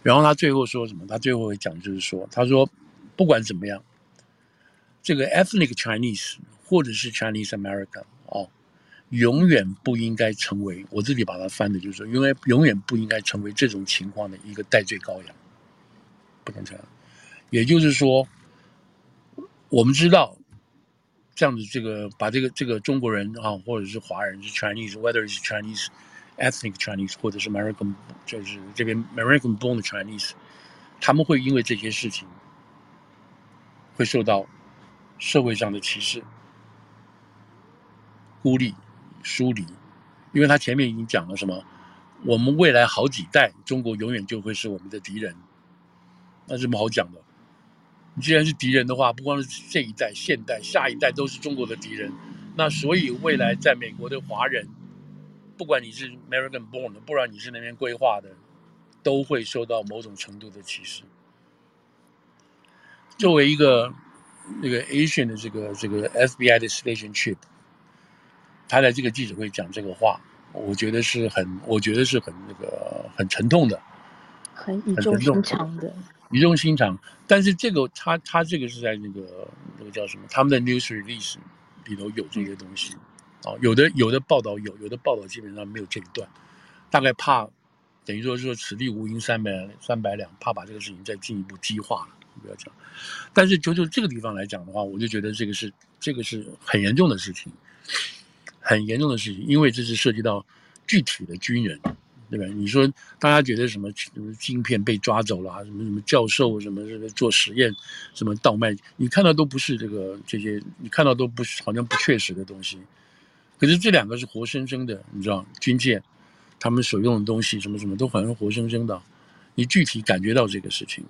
然后他最后说什么？他最后会讲就是说，他说不管怎么样，这个 ethnic Chinese 或者是 Chinese American 哦，永远不应该成为我自己把它翻的，就是说，因为永远不应该成为这种情况的一个代罪羔羊，不能这样。也就是说，我们知道。这样子，这个把这个这个中国人啊，或者是华人是 Chinese，whether is Chinese ethnic Chinese，或者是 American，就是这边 American born Chinese，他们会因为这些事情会受到社会上的歧视、孤立、疏离，因为他前面已经讲了什么，我们未来好几代中国永远就会是我们的敌人，那这么好讲的。你既然是敌人的话，不光是这一代、现代、下一代都是中国的敌人，那所以未来在美国的华人，不管你是 American born 的，不然你是那边规划的，都会受到某种程度的歧视。作为一个那个 Asian 的这个这个 FBI 的 Station Chief，他在这个记者会讲这个话，我觉得是很，我觉得是很那个很沉痛的，很语重心长的。语重心长，但是这个他他这个是在那个那个叫什么？他们的 news release 里头有这些东西，啊，有的有的报道有，有的报道基本上没有这一段，大概怕等于说说此地无银三百三百两，怕把这个事情再进一步激化了，不要讲。但是就就这个地方来讲的话，我就觉得这个是这个是很严重的事情，很严重的事情，因为这是涉及到具体的军人。对吧？你说大家觉得什么什么晶片被抓走了？什么什么教授什么这个做实验，什么倒卖？你看到都不是这个这些，你看到都不是好像不确实的东西。可是这两个是活生生的，你知道军舰，他们所用的东西什么什么都好像活生生的，你具体感觉到这个事情。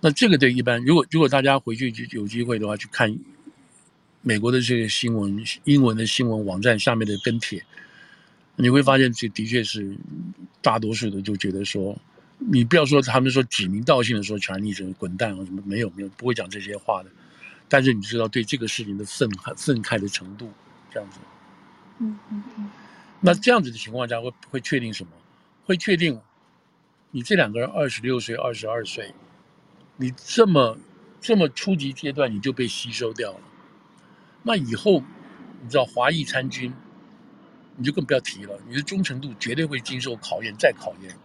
那这个对一般，如果如果大家回去就有机会的话，去看美国的这个新闻，英文的新闻网站下面的跟帖。你会发现，这的确是大多数的就觉得说，你不要说他们说指名道姓的说“权力者滚蛋”啊什么，没有没有不会讲这些话的。但是你知道对这个事情的愤慨愤慨的程度，这样子。嗯嗯嗯。那这样子的情况下会会确定什么？会确定你这两个人二十六岁、二十二岁，你这么这么初级阶段你就被吸收掉了。那以后你知道华裔参军。你就更不要提了，你的忠诚度绝对会经受考验，再考验，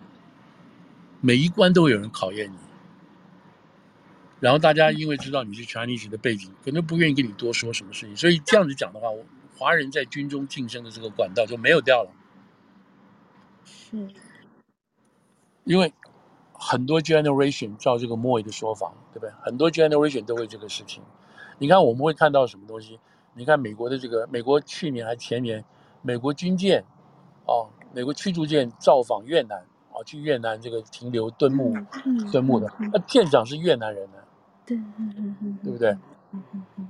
每一关都会有人考验你。然后大家因为知道你是 Chinese 的背景，可能不愿意跟你多说什么事情，所以这样子讲的话，华人在军中晋升的这个管道就没有掉了。是，因为很多 generation 照这个 Moy 的说法，对不对？很多 generation 都会这个事情。你看我们会看到什么东西？你看美国的这个，美国去年还前年。美国军舰，哦，美国驱逐舰造访越南，哦，去越南这个停留敦睦，敦睦的，那舰长是越南人呢，对，对不对？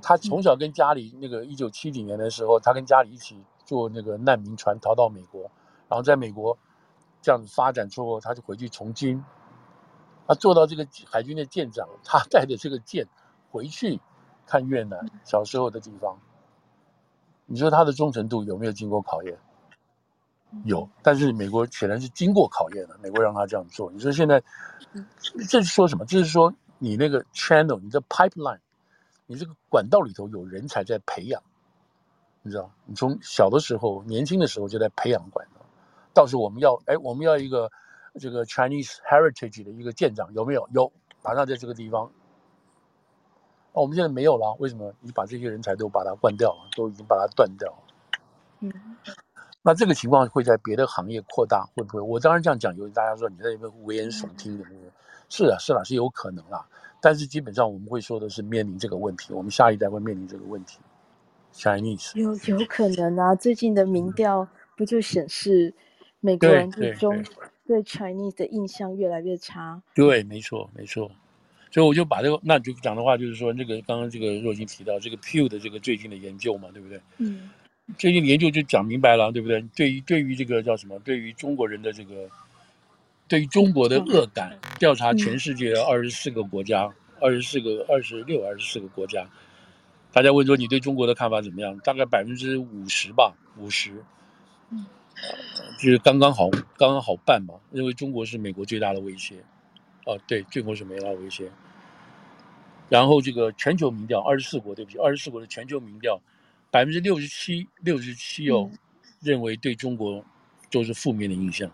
他从小跟家里那个一九七几年的时候，他跟家里一起坐那个难民船逃到美国，然后在美国这样子发展之后，他就回去从军，他做到这个海军的舰长，他带着这个舰回去看越南小时候的地方。你说他的忠诚度有没有经过考验？有，但是美国显然是经过考验的。美国让他这样做。你说现在，这是说什么？这是说你那个 channel，你的 pipeline 你这个管道里头有人才在培养，你知道，你从小的时候、年轻的时候就在培养管道。到时候我们要，哎，我们要一个这个 Chinese Heritage 的一个舰长，有没有？有，马上在这个地方。哦，我们现在没有了，为什么？你把这些人才都把它关掉了，都已经把它断掉了。嗯，那这个情况会在别的行业扩大，会不会？我当然这样讲，有大家说你在那边危言耸听的，是啊，是啊，是有可能啦。但是基本上我们会说的是面临这个问题，我们下一代会面临这个问题。Chinese 有有可能啊，最近的民调不就显示美国人对中对 Chinese 的印象越来越差？对，没错，没错。所以我就把这个，那就讲的话就是说，那个刚刚这个若金提到这个 Pew 的这个最近的研究嘛，对不对？嗯。最近的研究就讲明白了，对不对？对于对于这个叫什么？对于中国人的这个，对于中国的恶感，调查全世界的二十四个国家，二十四个、二十六、二十四个国家，大家问说你对中国的看法怎么样？大概百分之五十吧，五十。嗯。就是刚刚好，刚刚好办嘛，认为中国是美国最大的威胁。哦，对，中国是美国的威胁。然后这个全球民调，二十四国，对不起，二十四国的全球民调，百分之六十七，六十七哦，认为对中国都是负面的印象，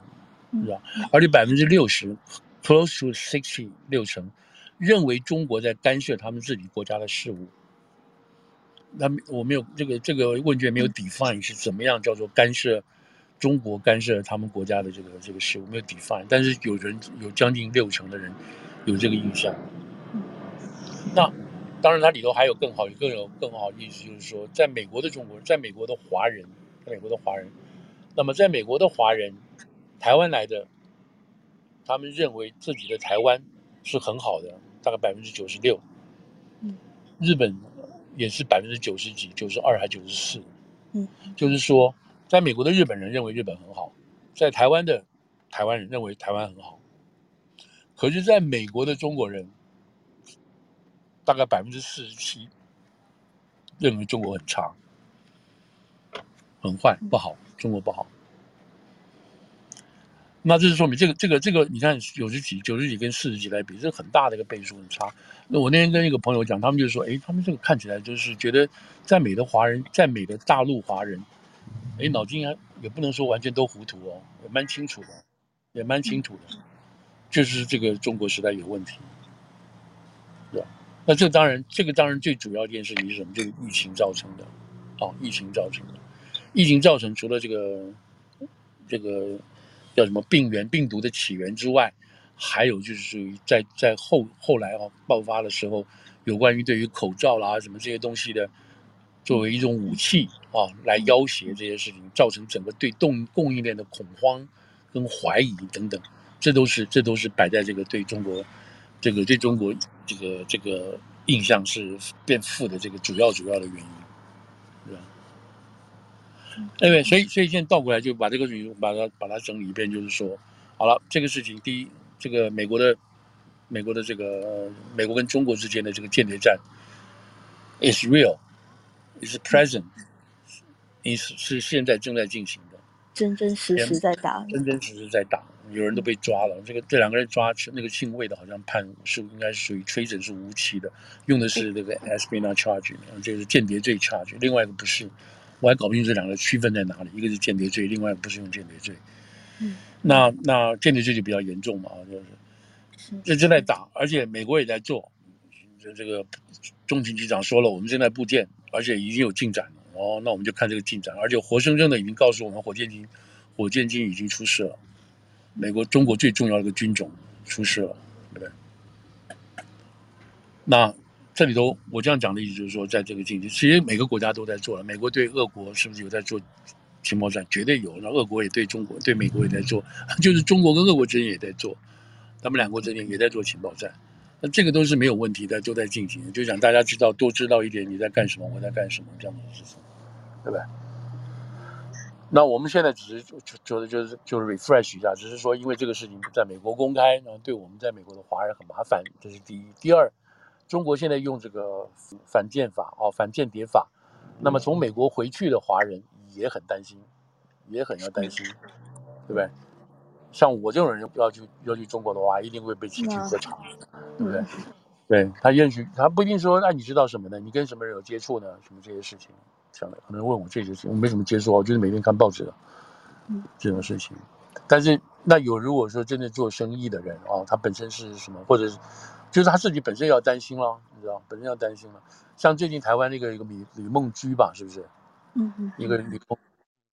是吧？而且百分之六十，close to sixty，六成，认为中国在干涉他们自己国家的事务。那我没有这个这个问卷没有 define 是怎么样叫做干涉中国干涉他们国家的这个这个事务，没有 define，但是有人有将近六成的人有这个印象。那当然，它里头还有更好、更有更好的意思，就是说，在美国的中国人，在美国的华人，在美国的华人，那么在美国的华人，台湾来的，他们认为自己的台湾是很好的，大概百分之九十六。嗯，日本也是百分之九十几，九十二还九十四。嗯，就是说，在美国的日本人认为日本很好，在台湾的台湾人认为台湾很好，可是在美国的中国人。大概百分之四十七认为中国很差、很坏、不好，中国不好。那这是说明这个、这个、这个，你看九十几、九十几跟四十几来比，这很大的一个倍数很差。那我那天跟一个朋友讲，他们就说：“哎，他们这个看起来就是觉得，在美的华人，在美的大陆华人，哎，脑筋还也不能说完全都糊涂哦，也蛮清楚的，也蛮清楚的，就是这个中国时代有问题。”那这当然，这个当然最主要一件事情是什么？就是疫情造成的，啊，疫情造成的，疫情造成除了这个这个叫什么病原病毒的起源之外，还有就是属于在在后后来啊爆发的时候，有关于对于口罩啦什么这些东西的，作为一种武器啊来要挟这些事情，造成整个对供供应链的恐慌跟怀疑等等，这都是这都是摆在这个对中国。这个对中国这个这个印象是变负的这个主要主要的原因，对吧？因为所以所以现在倒过来就把这个事情把它把它整理一遍，就是说，好了，这个事情第一，这个美国的美国的这个美国跟中国之间的这个间谍战，is real，is present，is 是现在正在进行的，真真实实在打，真真实实在打。有人都被抓了，这个这两个人抓那个姓魏的，好像判是应该是属于 treason 是无期的，用的是这个 espionage charge，这个是间谍罪 charge，另外一个不是，我还搞不清这两个区分在哪里，一个是间谍罪，另外一个不是用间谍罪。嗯，那那间谍罪就比较严重嘛，就是这正在打，而且美国也在做，这这个中情局长说了，我们正在布建，而且已经有进展了。哦，那我们就看这个进展，而且活生生的已经告诉我们，火箭军火箭军已经出事了。美国、中国最重要的一个军种出事了，对不对？那这里头我这样讲的意思就是说，在这个境地，其实每个国家都在做了。美国对俄国是不是有在做情报战？绝对有。那俄国也对中国、对美国也在做，就是中国跟俄国之间也在做，他们两国之间也在做情报战。那这个都是没有问题的，都在进行。就想大家知道，多知道一点你在干什么，我在干什么这样的事情，对不对？那我们现在只是就觉得就是就是 refresh 一下，只是说因为这个事情在美国公开，然后对我们在美国的华人很麻烦，这是第一。第二，中国现在用这个反间法哦，反间谍法，那么从美国回去的华人也很担心，也很要担心，对不对？像我这种人要去要去中国的话，一定会被请去喝茶，对不对？对他认识他不一定说，那、啊、你知道什么呢？你跟什么人有接触呢？什么这些事情，想的可能问我这些事情，我没什么接触，我就是每天看报纸这种事情。但是那有如果说真的做生意的人啊，他本身是什么，或者是就是他自己本身要担心了，你知道，本身要担心了。像最近台湾那个一个李李梦居吧，是不是？嗯嗯，一个李梦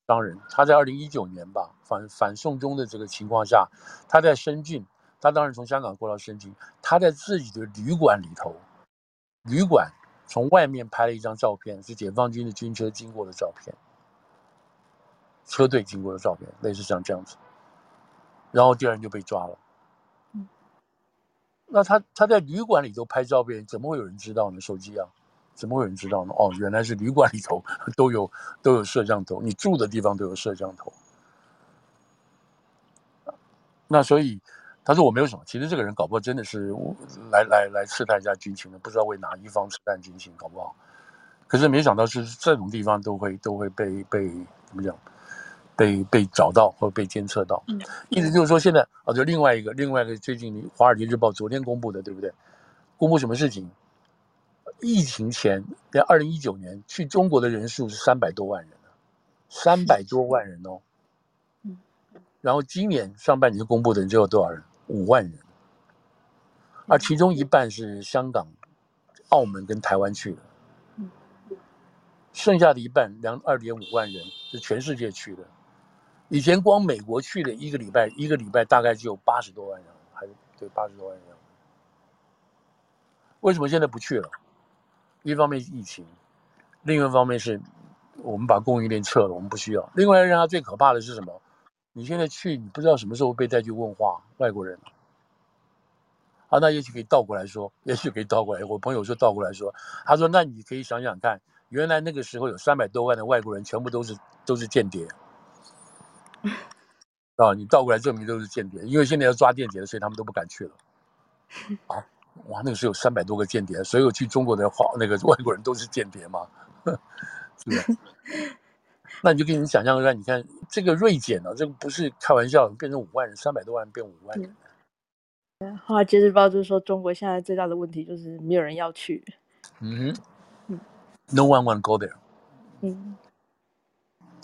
商人，他在二零一九年吧反反送中的这个情况下，他在深圳。他当时从香港过到深圳，他在自己的旅馆里头，旅馆从外面拍了一张照片，是解放军的军车经过的照片，车队经过的照片，类似像这样子。然后第二人就被抓了。嗯，那他他在旅馆里头拍照片，怎么会有人知道呢？手机啊，怎么会有人知道呢？哦，原来是旅馆里头都有都有摄像头，你住的地方都有摄像头。那所以。他说我没有什么，其实这个人搞不好真的是来来来试探一下军情的，不知道为哪一方试探军情，搞不好。可是没想到是这种地方都会都会被被怎么讲，被被找到或被监测到。嗯，意思就是说现在啊，就另外一个另外一个最近《华尔街日报》昨天公布的，对不对？公布什么事情？疫情前在二零一九年去中国的人数是三百多万人，三百多万人哦。嗯，然后今年上半年公布的人只有多少人？五万人，而其中一半是香港、澳门跟台湾去的，剩下的一半两二点五万人是全世界去的。以前光美国去的一个礼拜，一个礼拜大概只有八十多万人，还是对八十多万人。为什么现在不去了？一方面是疫情，另一方面是我们把供应链撤了，我们不需要。另外让它最可怕的是什么？你现在去，你不知道什么时候被带去问话，外国人。啊，那也许可以倒过来说，也许可以倒过来。我朋友说倒过来说，他说：“那你可以想想看，原来那个时候有三百多万的外国人，全部都是都是间谍。啊，你倒过来证明都是间谍，因为现在要抓间谍的，所以他们都不敢去了。啊，哇，那个时候有三百多个间谍，所有去中国的话，那个外国人都是间谍吗？是不是？那你就给你想象一下，你看这个锐减呢，这个不是开玩笑，变成五万人，三百多万变五万人。对，华尔街日报就是说，中国现在最大的问题就是没有人要去。嗯嗯，No one want go there。嗯，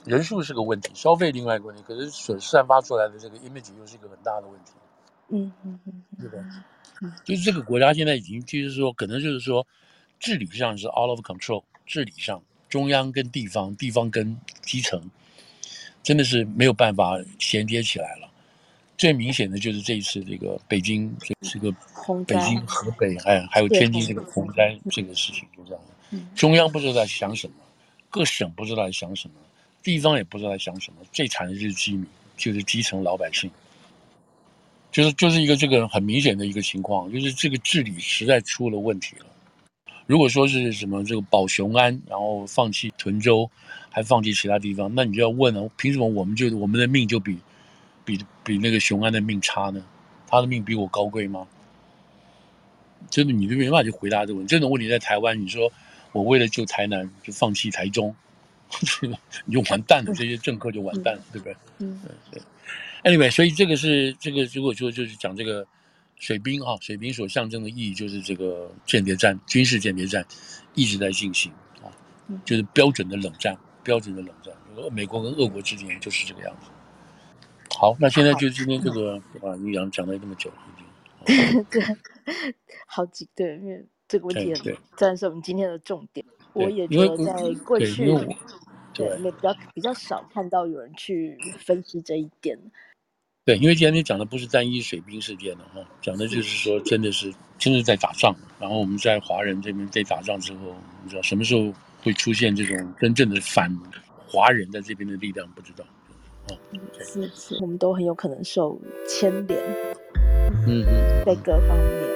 人数是个问题，消费另外一个问题，可是所散发出来的这个 image 又是一个很大的问题。嗯嗯嗯，对吧？就是这个国家现在已经就是说，可能就是说，治理上是 out of control，治理上。中央跟地方，地方跟基层，真的是没有办法衔接起来了。最明显的就是这一次这个北京，这这个北京、河北还还有天津这个洪灾这个事情，就这样。中央不知道在想什么，各省不知道在想什么，地方也不知道在想什么。最惨的就是基民，就是基层老百姓，就是就是一个这个很明显的一个情况，就是这个治理实在出了问题了。如果说是什么这个保雄安，然后放弃屯州，还放弃其他地方，那你就要问了：凭什么我们就我们的命就比比比那个雄安的命差呢？他的命比我高贵吗？真的，你就没办法去回答这个问题。这种问题在台湾，你说我为了救台南就放弃台中，你就完蛋了，这些政客就完蛋了，对不对？嗯，对。Anyway，所以这个是这个，如果说就是讲这个。水兵啊，水兵所象征的意义就是这个间谍战，军事间谍战一直在进行啊，就是标准的冷战，标准的冷战。美国跟俄国之间就是这个样子。好，那现在就今天这个啊，你讲讲了这么久，已经 对，好几对，因为这个问题对，算是我们今天的重点。我也觉得在过去对，对，比较比较少看到有人去分析这一点。对，因为今天你讲的不是单一水兵事件了哈，讲的就是说，真的是真的在打仗。然后我们在华人这边在打仗之后，你知道什么时候会出现这种真正的反华人在这边的力量？不知道。哦，是是，我们都很有可能受牵连。嗯嗯，在各方面。